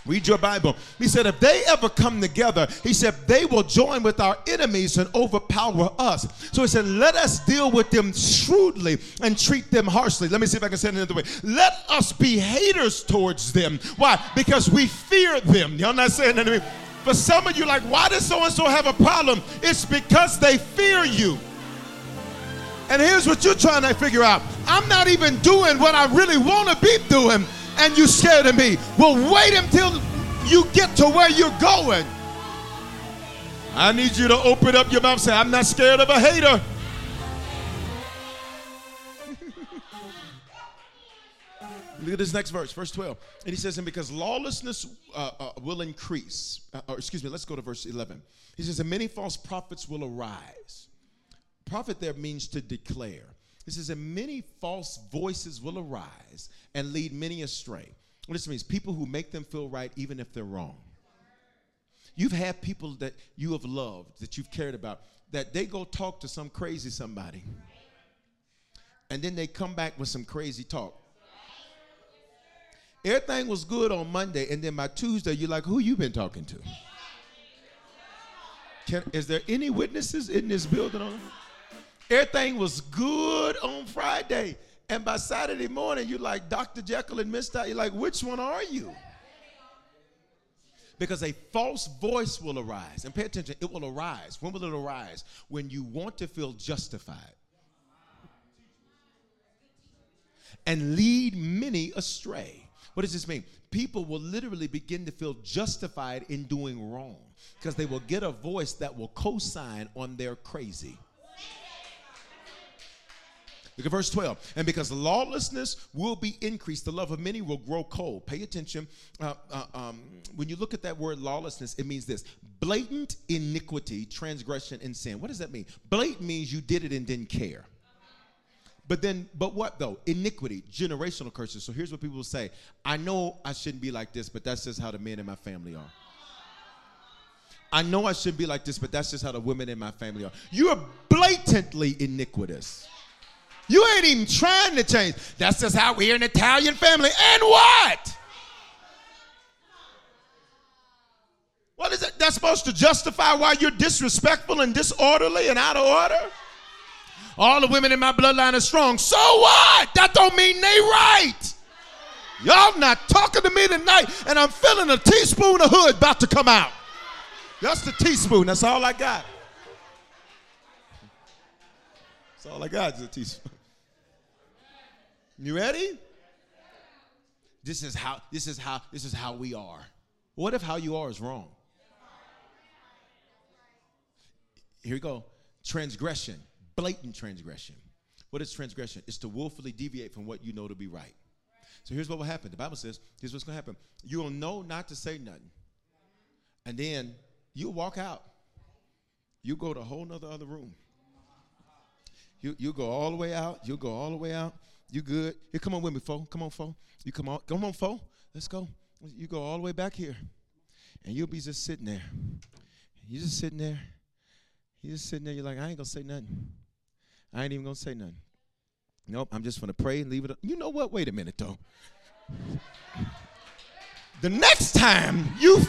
Read your Bible. He said, if they ever come together, he said, they will join with our enemies and overpower us. So he said, let us deal with them shrewdly and treat them harshly. Let me see if I can say it another way. Let us be haters towards them. Why? Because we fear them. Y'all not saying anything? For some of you, like, why does so and so have a problem? It's because they fear you. And here's what you're trying to figure out I'm not even doing what I really want to be doing, and you're scared of me. Well, wait until you get to where you're going. I need you to open up your mouth and say, I'm not scared of a hater. Look at this next verse, verse 12. And he says, And because lawlessness uh, uh, will increase, uh, or excuse me, let's go to verse 11. He says, And many false prophets will arise prophet there means to declare. He says, and many false voices will arise and lead many astray. What this means, people who make them feel right even if they're wrong. You've had people that you have loved, that you've cared about, that they go talk to some crazy somebody. And then they come back with some crazy talk. Everything was good on Monday, and then by Tuesday, you're like, who you been talking to? Can, is there any witnesses in this building on Everything was good on Friday. And by Saturday morning, you're like Dr. Jekyll and Mr. You're like, which one are you? Because a false voice will arise. And pay attention, it will arise. When will it arise? When you want to feel justified. And lead many astray. What does this mean? People will literally begin to feel justified in doing wrong because they will get a voice that will co sign on their crazy. Look at verse 12. And because lawlessness will be increased, the love of many will grow cold. Pay attention. Uh, uh, um, when you look at that word lawlessness, it means this blatant iniquity, transgression, and sin. What does that mean? Blatant means you did it and didn't care. But then, but what though? Iniquity, generational curses. So here's what people will say I know I shouldn't be like this, but that's just how the men in my family are. I know I shouldn't be like this, but that's just how the women in my family are. You are blatantly iniquitous. You ain't even trying to change. That's just how we're an Italian family. And what? What is it? That's supposed to justify why you're disrespectful and disorderly and out of order? All the women in my bloodline are strong. So what? That don't mean they right. Y'all not talking to me tonight, and I'm feeling a teaspoon of hood about to come out. That's the teaspoon. That's all I got. That's all I got is a teaspoon. You ready? This is how this is how this is how we are. What if how you are is wrong? Here we go. Transgression, blatant transgression. What is transgression? It's to willfully deviate from what you know to be right. So here's what will happen. The Bible says, here's what's going to happen. You'll know not to say nothing. And then you'll walk out. You go to a whole nother other room. You, you go all the way out. You'll go all the way out. You good? Here, come on with me, fo. Come on, fo. You come on. Come on, fo. Let's go. You go all the way back here. And you'll be just sitting there. You just sitting there. You just sitting there. You're like, I ain't gonna say nothing. I ain't even gonna say nothing. Nope, I'm just gonna pray and leave it. Up. You know what? Wait a minute though. the next time you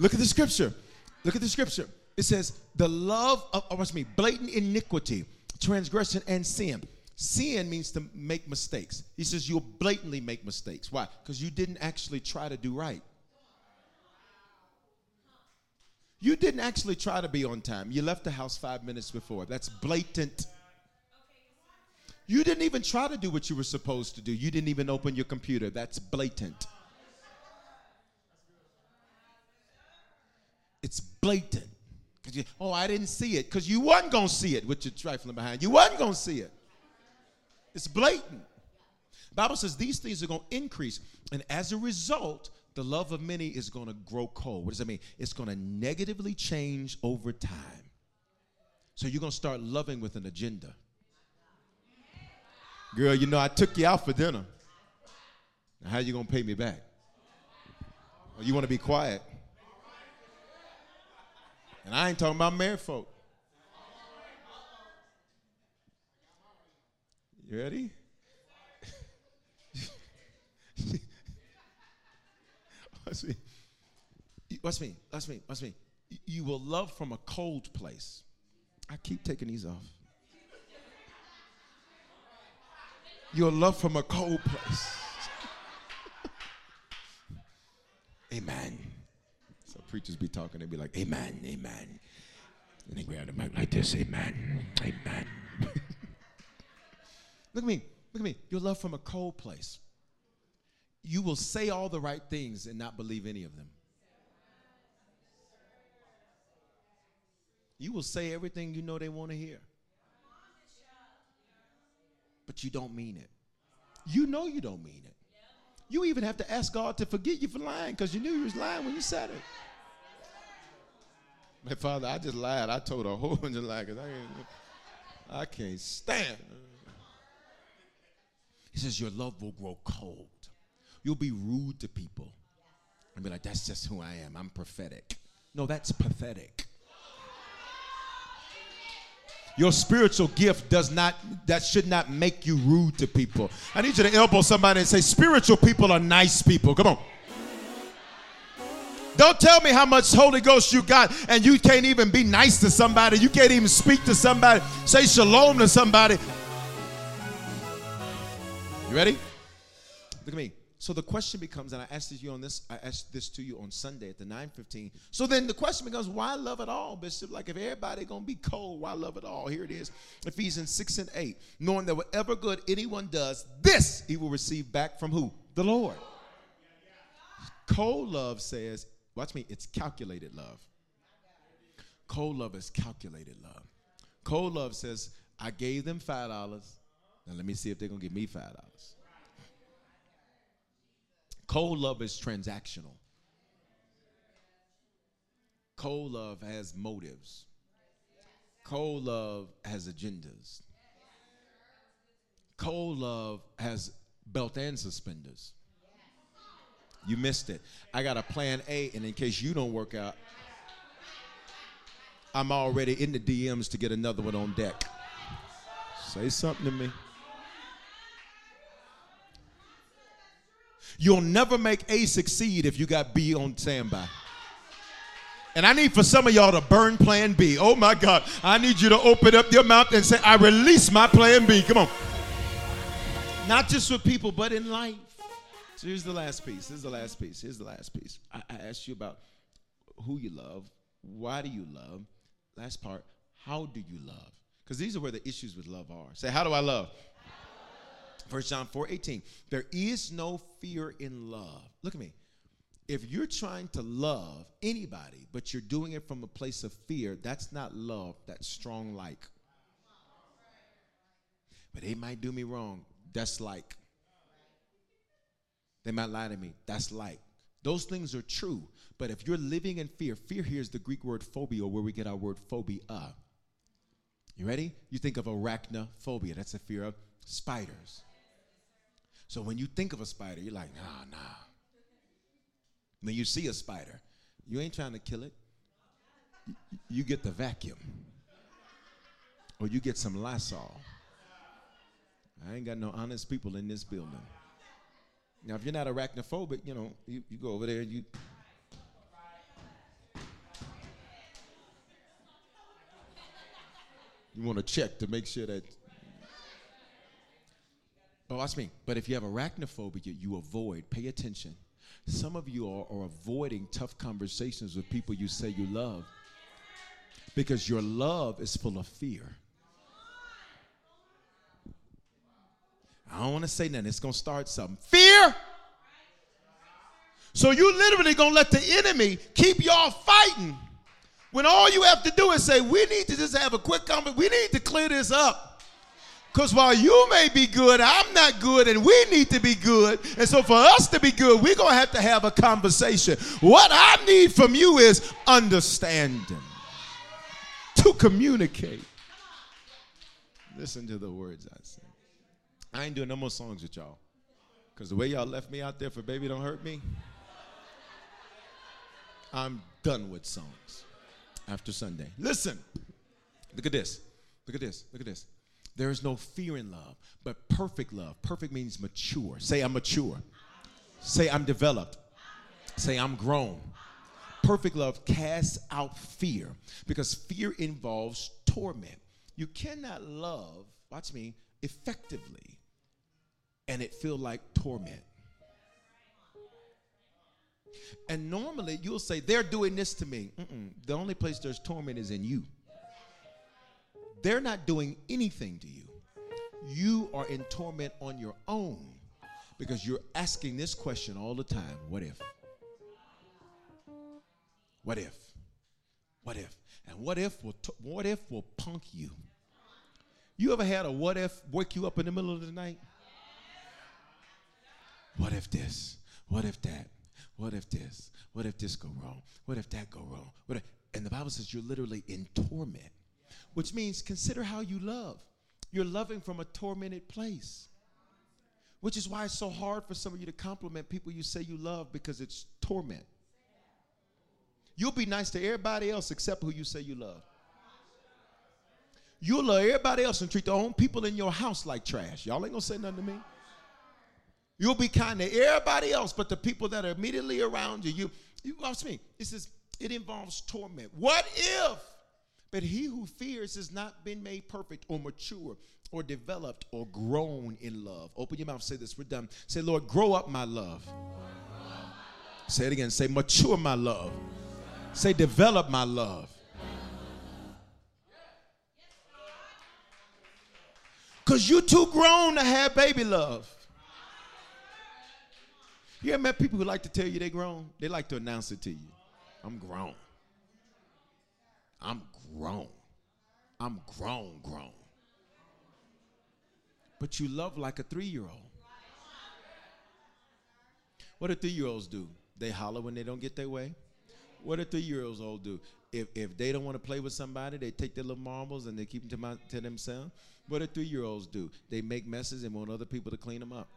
Look at the scripture. Look at the scripture. It says, the love of, oh, or what's me, blatant iniquity, transgression, and sin. Sin means to make mistakes. He says you'll blatantly make mistakes. Why? Because you didn't actually try to do right. You didn't actually try to be on time. You left the house five minutes before. That's blatant. You didn't even try to do what you were supposed to do. You didn't even open your computer. That's blatant. It's blatant. You, oh, I didn't see it. Because you wasn't going to see it with your trifling behind. You wasn't going to see it. It's blatant. Bible says these things are going to increase. And as a result, the love of many is going to grow cold. What does that mean? It's going to negatively change over time. So you're going to start loving with an agenda. Girl, you know, I took you out for dinner. Now, how you going to pay me back? Or you want to be quiet? And I ain't talking about married folk. You ready? watch me. Watch me. Watch me. Watch me. You will love from a cold place. I keep taking these off. You'll love from a cold place. Amen. Preachers be talking, they be like, Amen, Amen. And they grab the mic like this, Amen, Amen. Look at me. Look at me. You'll love from a cold place. You will say all the right things and not believe any of them. You will say everything you know they want to hear. But you don't mean it. You know you don't mean it. You even have to ask God to forgive you for lying because you knew you was lying when you said it. My father, I just lied. I told a whole bunch of lies because I, I can't stand. He says, Your love will grow cold. You'll be rude to people and be like, That's just who I am. I'm prophetic. No, that's pathetic. Your spiritual gift does not, that should not make you rude to people. I need you to elbow somebody and say, Spiritual people are nice people. Come on. Don't tell me how much Holy Ghost you got and you can't even be nice to somebody. You can't even speak to somebody, say shalom to somebody. You ready? Look at me. So the question becomes, and I asked this you on this, I asked this to you on Sunday at the 9:15. So then the question becomes, why love at all, Bishop? Like if everybody gonna be cold, why love at all? Here it is, Ephesians 6 and 8. Knowing that whatever good anyone does, this he will receive back from who? The Lord. Cold love says, watch me, it's calculated love. Cold love is calculated love. Cold love says, I gave them five dollars. Now let me see if they're gonna give me five dollars. Cold love is transactional. Cold love has motives. Cold love has agendas. Cold love has belt and suspenders. You missed it. I got a plan A, and in case you don't work out, I'm already in the DMs to get another one on deck. Say something to me. You'll never make A succeed if you got B on standby. And I need for some of y'all to burn plan B. Oh my God. I need you to open up your mouth and say, I release my plan B. Come on. Not just with people, but in life. So here's the last piece. Here's the last piece. Here's the last piece. I, I asked you about who you love, why do you love? Last part, how do you love? Because these are where the issues with love are. Say, how do I love? First John 4 18. There is no fear in love. Look at me. If you're trying to love anybody, but you're doing it from a place of fear, that's not love, that's strong like. But they might do me wrong, that's like. They might lie to me, that's like. Those things are true. But if you're living in fear, fear here is the Greek word phobia, where we get our word phobia. You ready? You think of arachnophobia, that's a fear of spiders. So when you think of a spider, you're like, nah, nah. When you see a spider, you ain't trying to kill it. You get the vacuum. Or you get some Lysol. I ain't got no honest people in this building. Now, if you're not arachnophobic, you know, you, you go over there and you. You want to check to make sure that but watch me. But if you have arachnophobia, you avoid. Pay attention. Some of you are, are avoiding tough conversations with people you say you love because your love is full of fear. I don't want to say nothing. It's going to start something. Fear. So you literally going to let the enemy keep y'all fighting When all you have to do is say, we need to just have a quick conversation. We need to clear this up. Because while you may be good, I'm not good, and we need to be good. And so, for us to be good, we're going to have to have a conversation. What I need from you is understanding to communicate. Listen to the words I say. I ain't doing no more songs with y'all. Because the way y'all left me out there for Baby Don't Hurt Me, I'm done with songs after Sunday. Listen, look at this. Look at this. Look at this. There is no fear in love, but perfect love. Perfect means mature. Say, I'm mature. Say, I'm developed. Say, I'm grown. Perfect love casts out fear because fear involves torment. You cannot love, watch me, effectively and it feel like torment. And normally you'll say, they're doing this to me. Mm-mm. The only place there's torment is in you. They're not doing anything to you. You are in torment on your own because you're asking this question all the time what if? What if? What if? And what if will t- what if will punk you? You ever had a what if wake you up in the middle of the night? What if this? What if that? What if this? What if this go wrong? What if that go wrong? If, and the Bible says you're literally in torment, which means consider how you love. You're loving from a tormented place, which is why it's so hard for some of you to compliment people you say you love because it's torment. You'll be nice to everybody else except who you say you love. You'll love everybody else and treat the own people in your house like trash. Y'all ain't gonna say nothing to me. You'll be kind to everybody else, but the people that are immediately around you, you, you watch me. It says it involves torment. What if? But he who fears has not been made perfect or mature or developed or grown in love. Open your mouth. Say this. We're done. Say, Lord, grow up my love. Say it again. Say, mature my love. Say, develop my love. Because you're too grown to have baby love. You ever met people who like to tell you they're grown? They like to announce it to you. I'm grown. I'm grown. I'm grown, grown. But you love like a three year old. What do three year olds do? They holler when they don't get their way. What do three year olds all do? If, if they don't want to play with somebody, they take their little marbles and they keep them to, my, to themselves. What do three year olds do? They make messes and want other people to clean them up.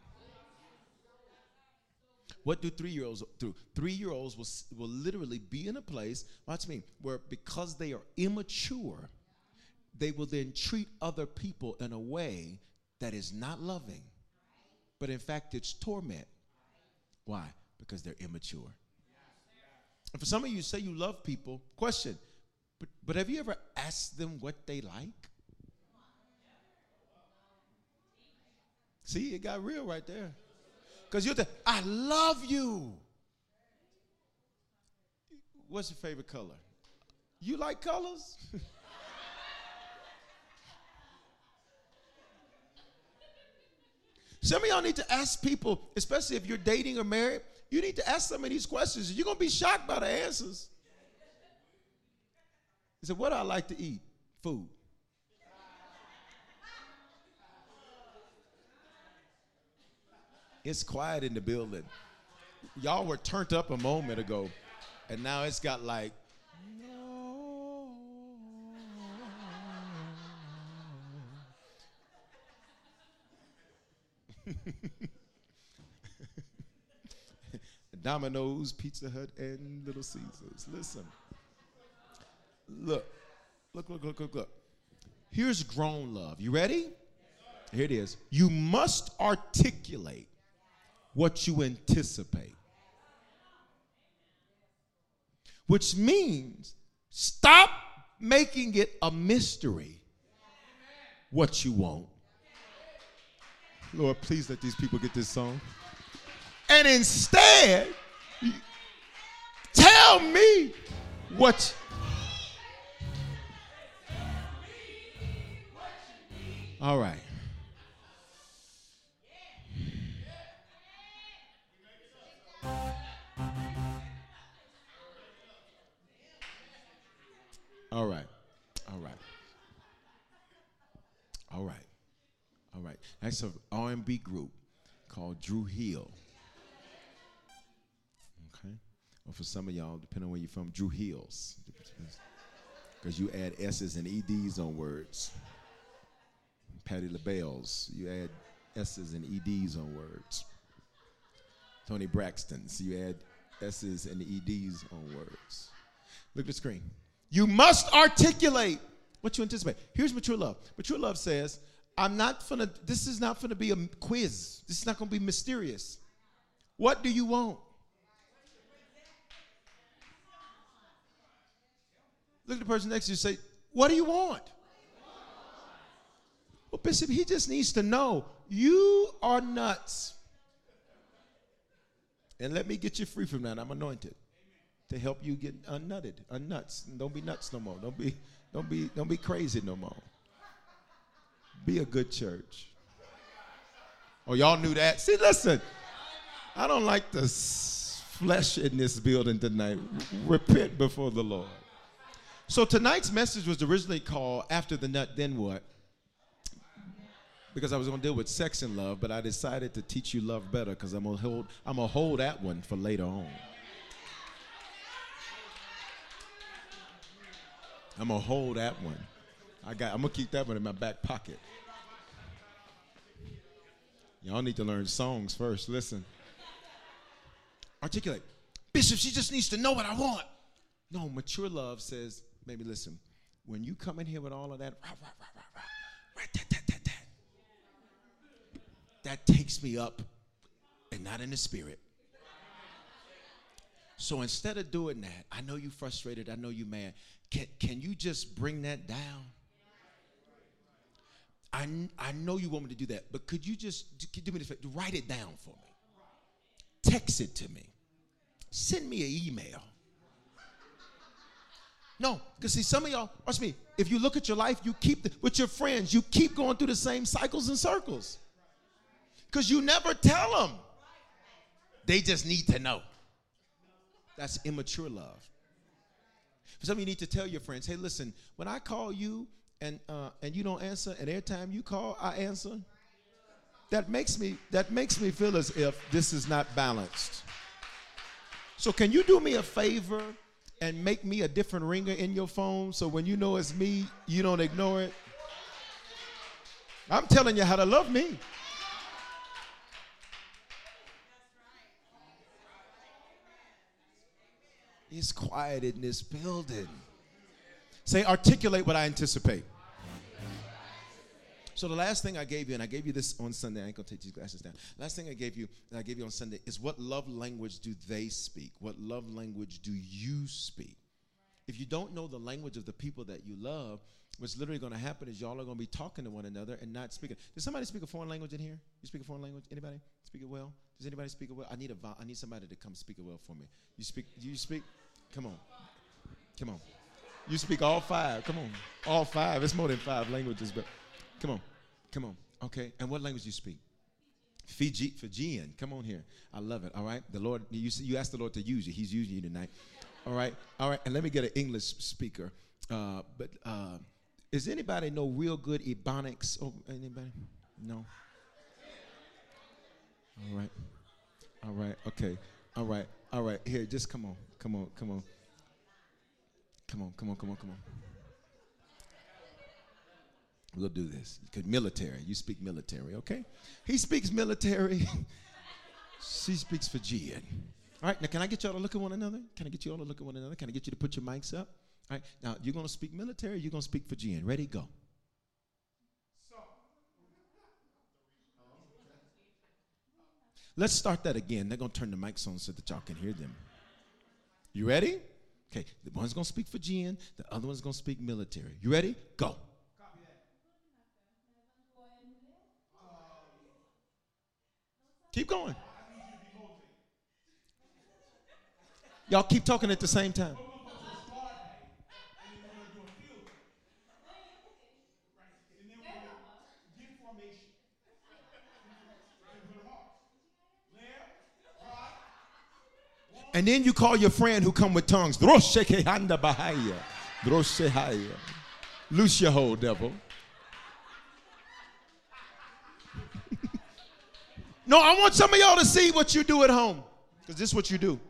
What do three year olds do? Three year olds will, will literally be in a place, watch me, where because they are immature, they will then treat other people in a way that is not loving, but in fact, it's torment. Why? Because they're immature. And for some of you, say you love people. Question, but, but have you ever asked them what they like? See, it got real right there. Because you're the, I love you. What's your favorite color? You like colors? Some of y'all need to ask people, especially if you're dating or married, you need to ask some of these questions. You're going to be shocked by the answers. He said, What do I like to eat? Food. It's quiet in the building. Y'all were turned up a moment ago, and now it's got like, no. Domino's, Pizza Hut, and Little Caesars. Listen. Look, look, look, look, look, look. Here's grown love. You ready? Here it is. You must articulate what you anticipate. Which means stop making it a mystery what you want. Lord, please let these people get this song. And instead, tell me what. All right. All right. All right. All right. All right. That's an R&B group called Dru Hill. Okay. Or for some of y'all, depending on where you're from, Dru Hills. Because you add S's and e's on words. Patti LaBelle's, you add S's and e's on words. Toni Braxton's, you add S's and e's on words. Look at the screen. You must articulate what you anticipate. Here's mature love. Mature love says, I'm not gonna, this is not gonna be a quiz. This is not gonna be mysterious. What do you want? Look at the person next to you say, What do you want? Well, Bishop, he just needs to know you are nuts. And let me get you free from that. I'm anointed to help you get unnutted, unnuts. Don't be nuts no more. Don't be, don't be, don't be crazy no more. Be a good church. Oh, y'all knew that? See, listen, I don't like the flesh in this building tonight. Repent before the Lord. So tonight's message was originally called After the Nut, Then What? Because I was going to deal with sex and love, but I decided to teach you love better because I'm to hold I'm to hold that one for later on. I'm to hold that one. I got I'm to keep that one in my back pocket. Y'all need to learn songs first. Listen. Articulate. Bishop, she just needs to know what I want. No, mature love says, maybe listen, when you come in here with all of that, rah, rah, rah, rah, rah, that, that, that, that, that takes me up and not in the spirit. So instead of doing that, I know you frustrated, I know you mad. Can, can you just bring that down? I, I know you want me to do that, but could you just do me this favor? Write it down for me. Text it to me. Send me an email. No, because see, some of y'all, watch me. If you look at your life, you keep the, with your friends, you keep going through the same cycles and circles. Because you never tell them. They just need to know. That's immature love. Some of you need to tell your friends, hey, listen, when I call you and uh, and you don't answer, and every time you call, I answer. That makes me that makes me feel as if this is not balanced. So can you do me a favor and make me a different ringer in your phone so when you know it's me, you don't ignore it? I'm telling you how to love me. It's quiet in this building. Say, articulate what I anticipate. So the last thing I gave you, and I gave you this on Sunday, I ain't gonna take these glasses down. Last thing I gave you, and I gave you on Sunday, is what love language do they speak? What love language do you speak? If you don't know the language of the people that you love, what's literally gonna happen is y'all are gonna be talking to one another and not speaking. Does somebody speak a foreign language in here? You speak a foreign language? Anybody speak it well? Does anybody speak it well? I need a I need somebody to come speak it well for me. You speak? Do You speak? Come on, come on. You speak all five. Come on, all five. It's more than five languages, but come on, come on. Okay, and what language do you speak? Fiji, Fijian. Come on here. I love it. All right. The Lord, you you asked the Lord to use you. He's using you tonight. All right. All right. And let me get an English speaker. Uh, but uh, is anybody know real good Ebonics? Oh, anybody? No. All right. All right. Okay. All right. All right. Here, just come on. Come on. Come on. Come on. Come on. Come on. Come on. We'll do this. Because military. You speak military, okay? He speaks military. she speaks Fijian. All right, now can I get y'all to look at one another? Can I get you all to look at one another? Can I get you to put your mics up? All right, now you're going to speak military, you're going to speak Fijian. Ready? Go. Let's start that again. They're going to turn the mics on so that y'all can hear them. You ready? Okay, the one's going to speak for Fijian, the other one's going to speak military. You ready? Go. Keep going. Y'all keep talking at the same time. And then you call your friend who come with tongues. Loose your hold, devil. No, I want some of y'all to see what you do at home, because this is what you do.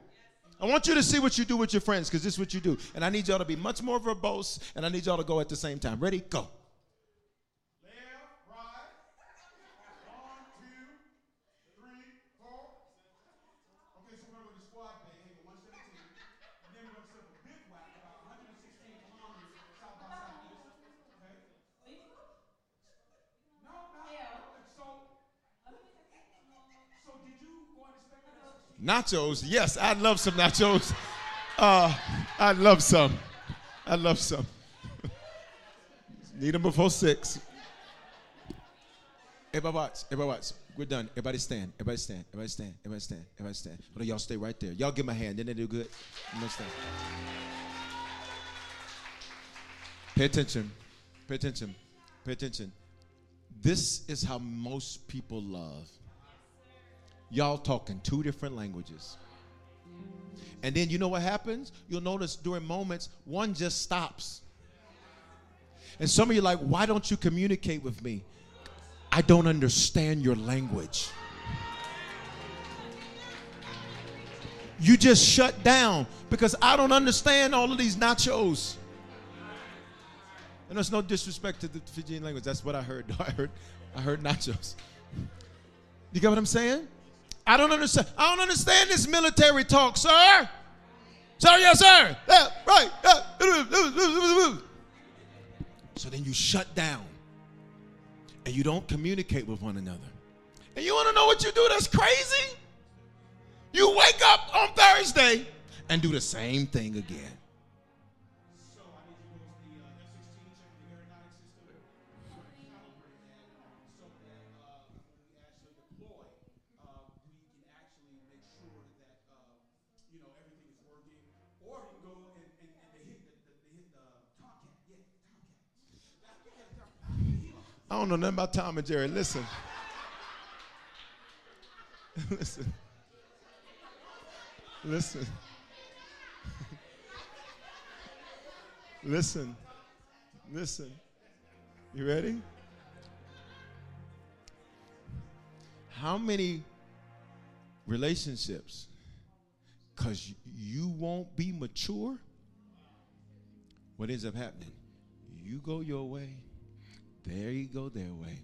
I want you to see what you do with your friends, because this is what you do. And I need y'all to be much more verbose, and I need y'all to go at the same time. Ready? Go. Nachos, yes, I'd love some nachos. Uh, I love some. I love some. Need them before six. Everybody watch. Everybody watch. We're done. Everybody stand. Everybody stand. Everybody stand. Everybody stand. Everybody stand. On, y'all stay right there. Y'all give my hand. Didn't they do good? Pay attention. Pay attention. Pay attention. This is how most people love y'all talking two different languages. And then you know what happens? You'll notice during moments, one just stops. And some of you like, why don't you communicate with me? I don't understand your language. You just shut down because I don't understand all of these nachos. And there's no disrespect to the Fijian language. That's what I heard. I heard, I heard nachos. You get what I'm saying? I don't understand. I don't understand this military talk, sir. Sir, yes, sir. Yeah, right. Yeah. So then you shut down and you don't communicate with one another. And you want to know what you do that's crazy? You wake up on Thursday and do the same thing again. I don't know nothing about Tom and Jerry. Listen. Listen. Listen. Listen. Listen. You ready? How many relationships, because you won't be mature, what ends up happening? You go your way, there you go their way.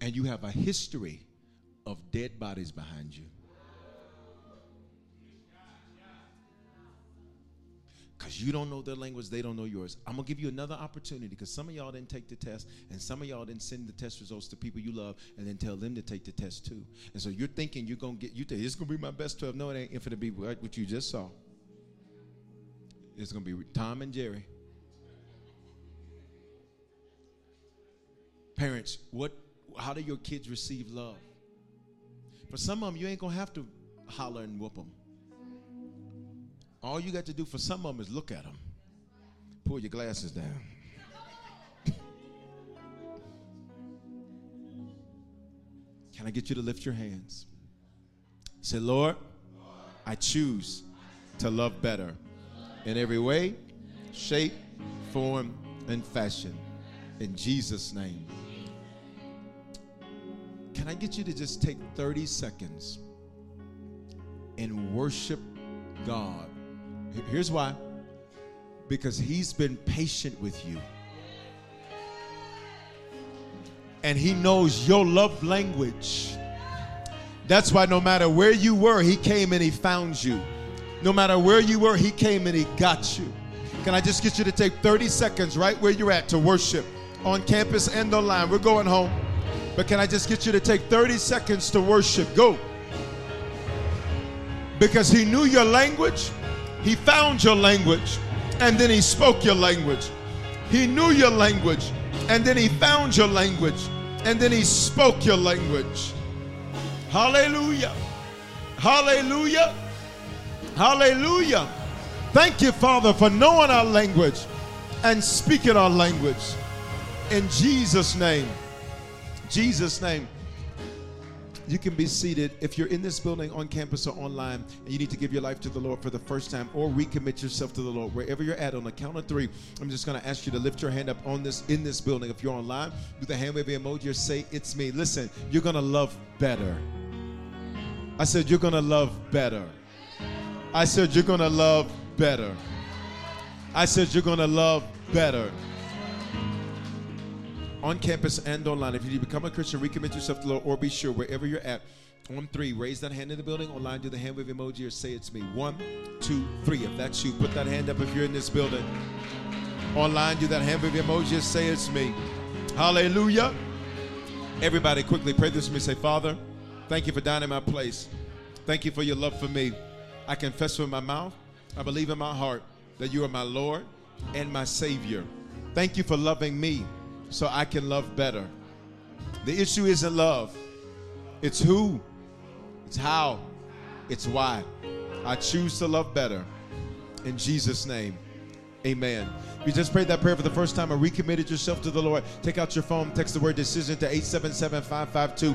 And you have a history of dead bodies behind you. Because you don't know their language, they don't know yours. I'm going to give you another opportunity because some of y'all didn't take the test, and some of y'all didn't send the test results to people you love and then tell them to take the test too. And so you're thinking you're going to get, you think it's going to be my best 12. No, it ain't. If it'll be what you just saw, it's going to be Tom and Jerry Parents, what how do your kids receive love? For some of them, you ain't gonna have to holler and whoop them. All you got to do for some of them is look at them. Pull your glasses down. Can I get you to lift your hands? Say, Lord, I choose to love better in every way, shape, form, and fashion. In Jesus' name. Can I get you to just take 30 seconds and worship God? Here's why because He's been patient with you. And He knows your love language. That's why no matter where you were, He came and He found you. No matter where you were, He came and He got you. Can I just get you to take 30 seconds right where you're at to worship on campus and online? We're going home. But can I just get you to take 30 seconds to worship? Go. Because he knew your language, he found your language, and then he spoke your language. He knew your language, and then he found your language, and then he spoke your language. Hallelujah. Hallelujah. Hallelujah. Thank you, Father, for knowing our language and speaking our language. In Jesus' name. Jesus' name. You can be seated. If you're in this building on campus or online and you need to give your life to the Lord for the first time or recommit yourself to the Lord, wherever you're at on the count of three, I'm just going to ask you to lift your hand up on this in this building. If you're online, do the hand waving emoji or say, It's me. Listen, you're going to love better. I said, You're going to love better. I said, You're going to love better. I said, You're going to love better on campus and online. If you become a Christian, recommit yourself to the Lord, or be sure wherever you're at. On three, raise that hand in the building. Online, do the hand wave emoji or say it's me. One, two, three. If that's you, put that hand up if you're in this building. Online, do that hand wave emoji or say it's me. Hallelujah. Everybody, quickly pray this with me. Say, Father, thank you for dying in my place. Thank you for your love for me. I confess with my mouth, I believe in my heart that you are my Lord and my Savior. Thank you for loving me so I can love better. The issue isn't love, it's who, it's how, it's why. I choose to love better. In Jesus' name, amen. If you just prayed that prayer for the first time or recommitted yourself to the Lord, take out your phone, text the word decision to 877 552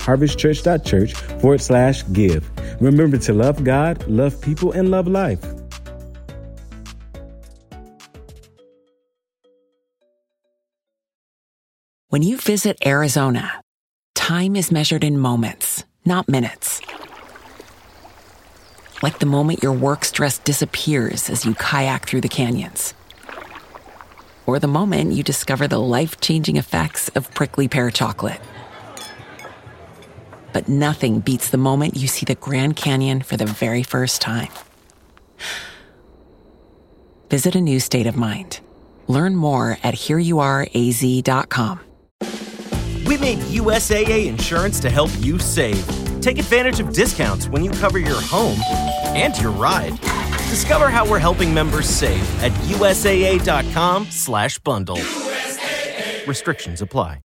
www.harvestchurch.church forward slash give. Remember to love God, love people, and love life. When you visit Arizona, time is measured in moments, not minutes. Like the moment your work stress disappears as you kayak through the canyons. Or the moment you discover the life changing effects of prickly pear chocolate. But nothing beats the moment you see the Grand Canyon for the very first time. Visit a new state of mind. Learn more at hereyouareaz.com. We made USAA insurance to help you save. Take advantage of discounts when you cover your home and your ride. Discover how we're helping members save at USAA.com slash bundle. USAA. Restrictions apply.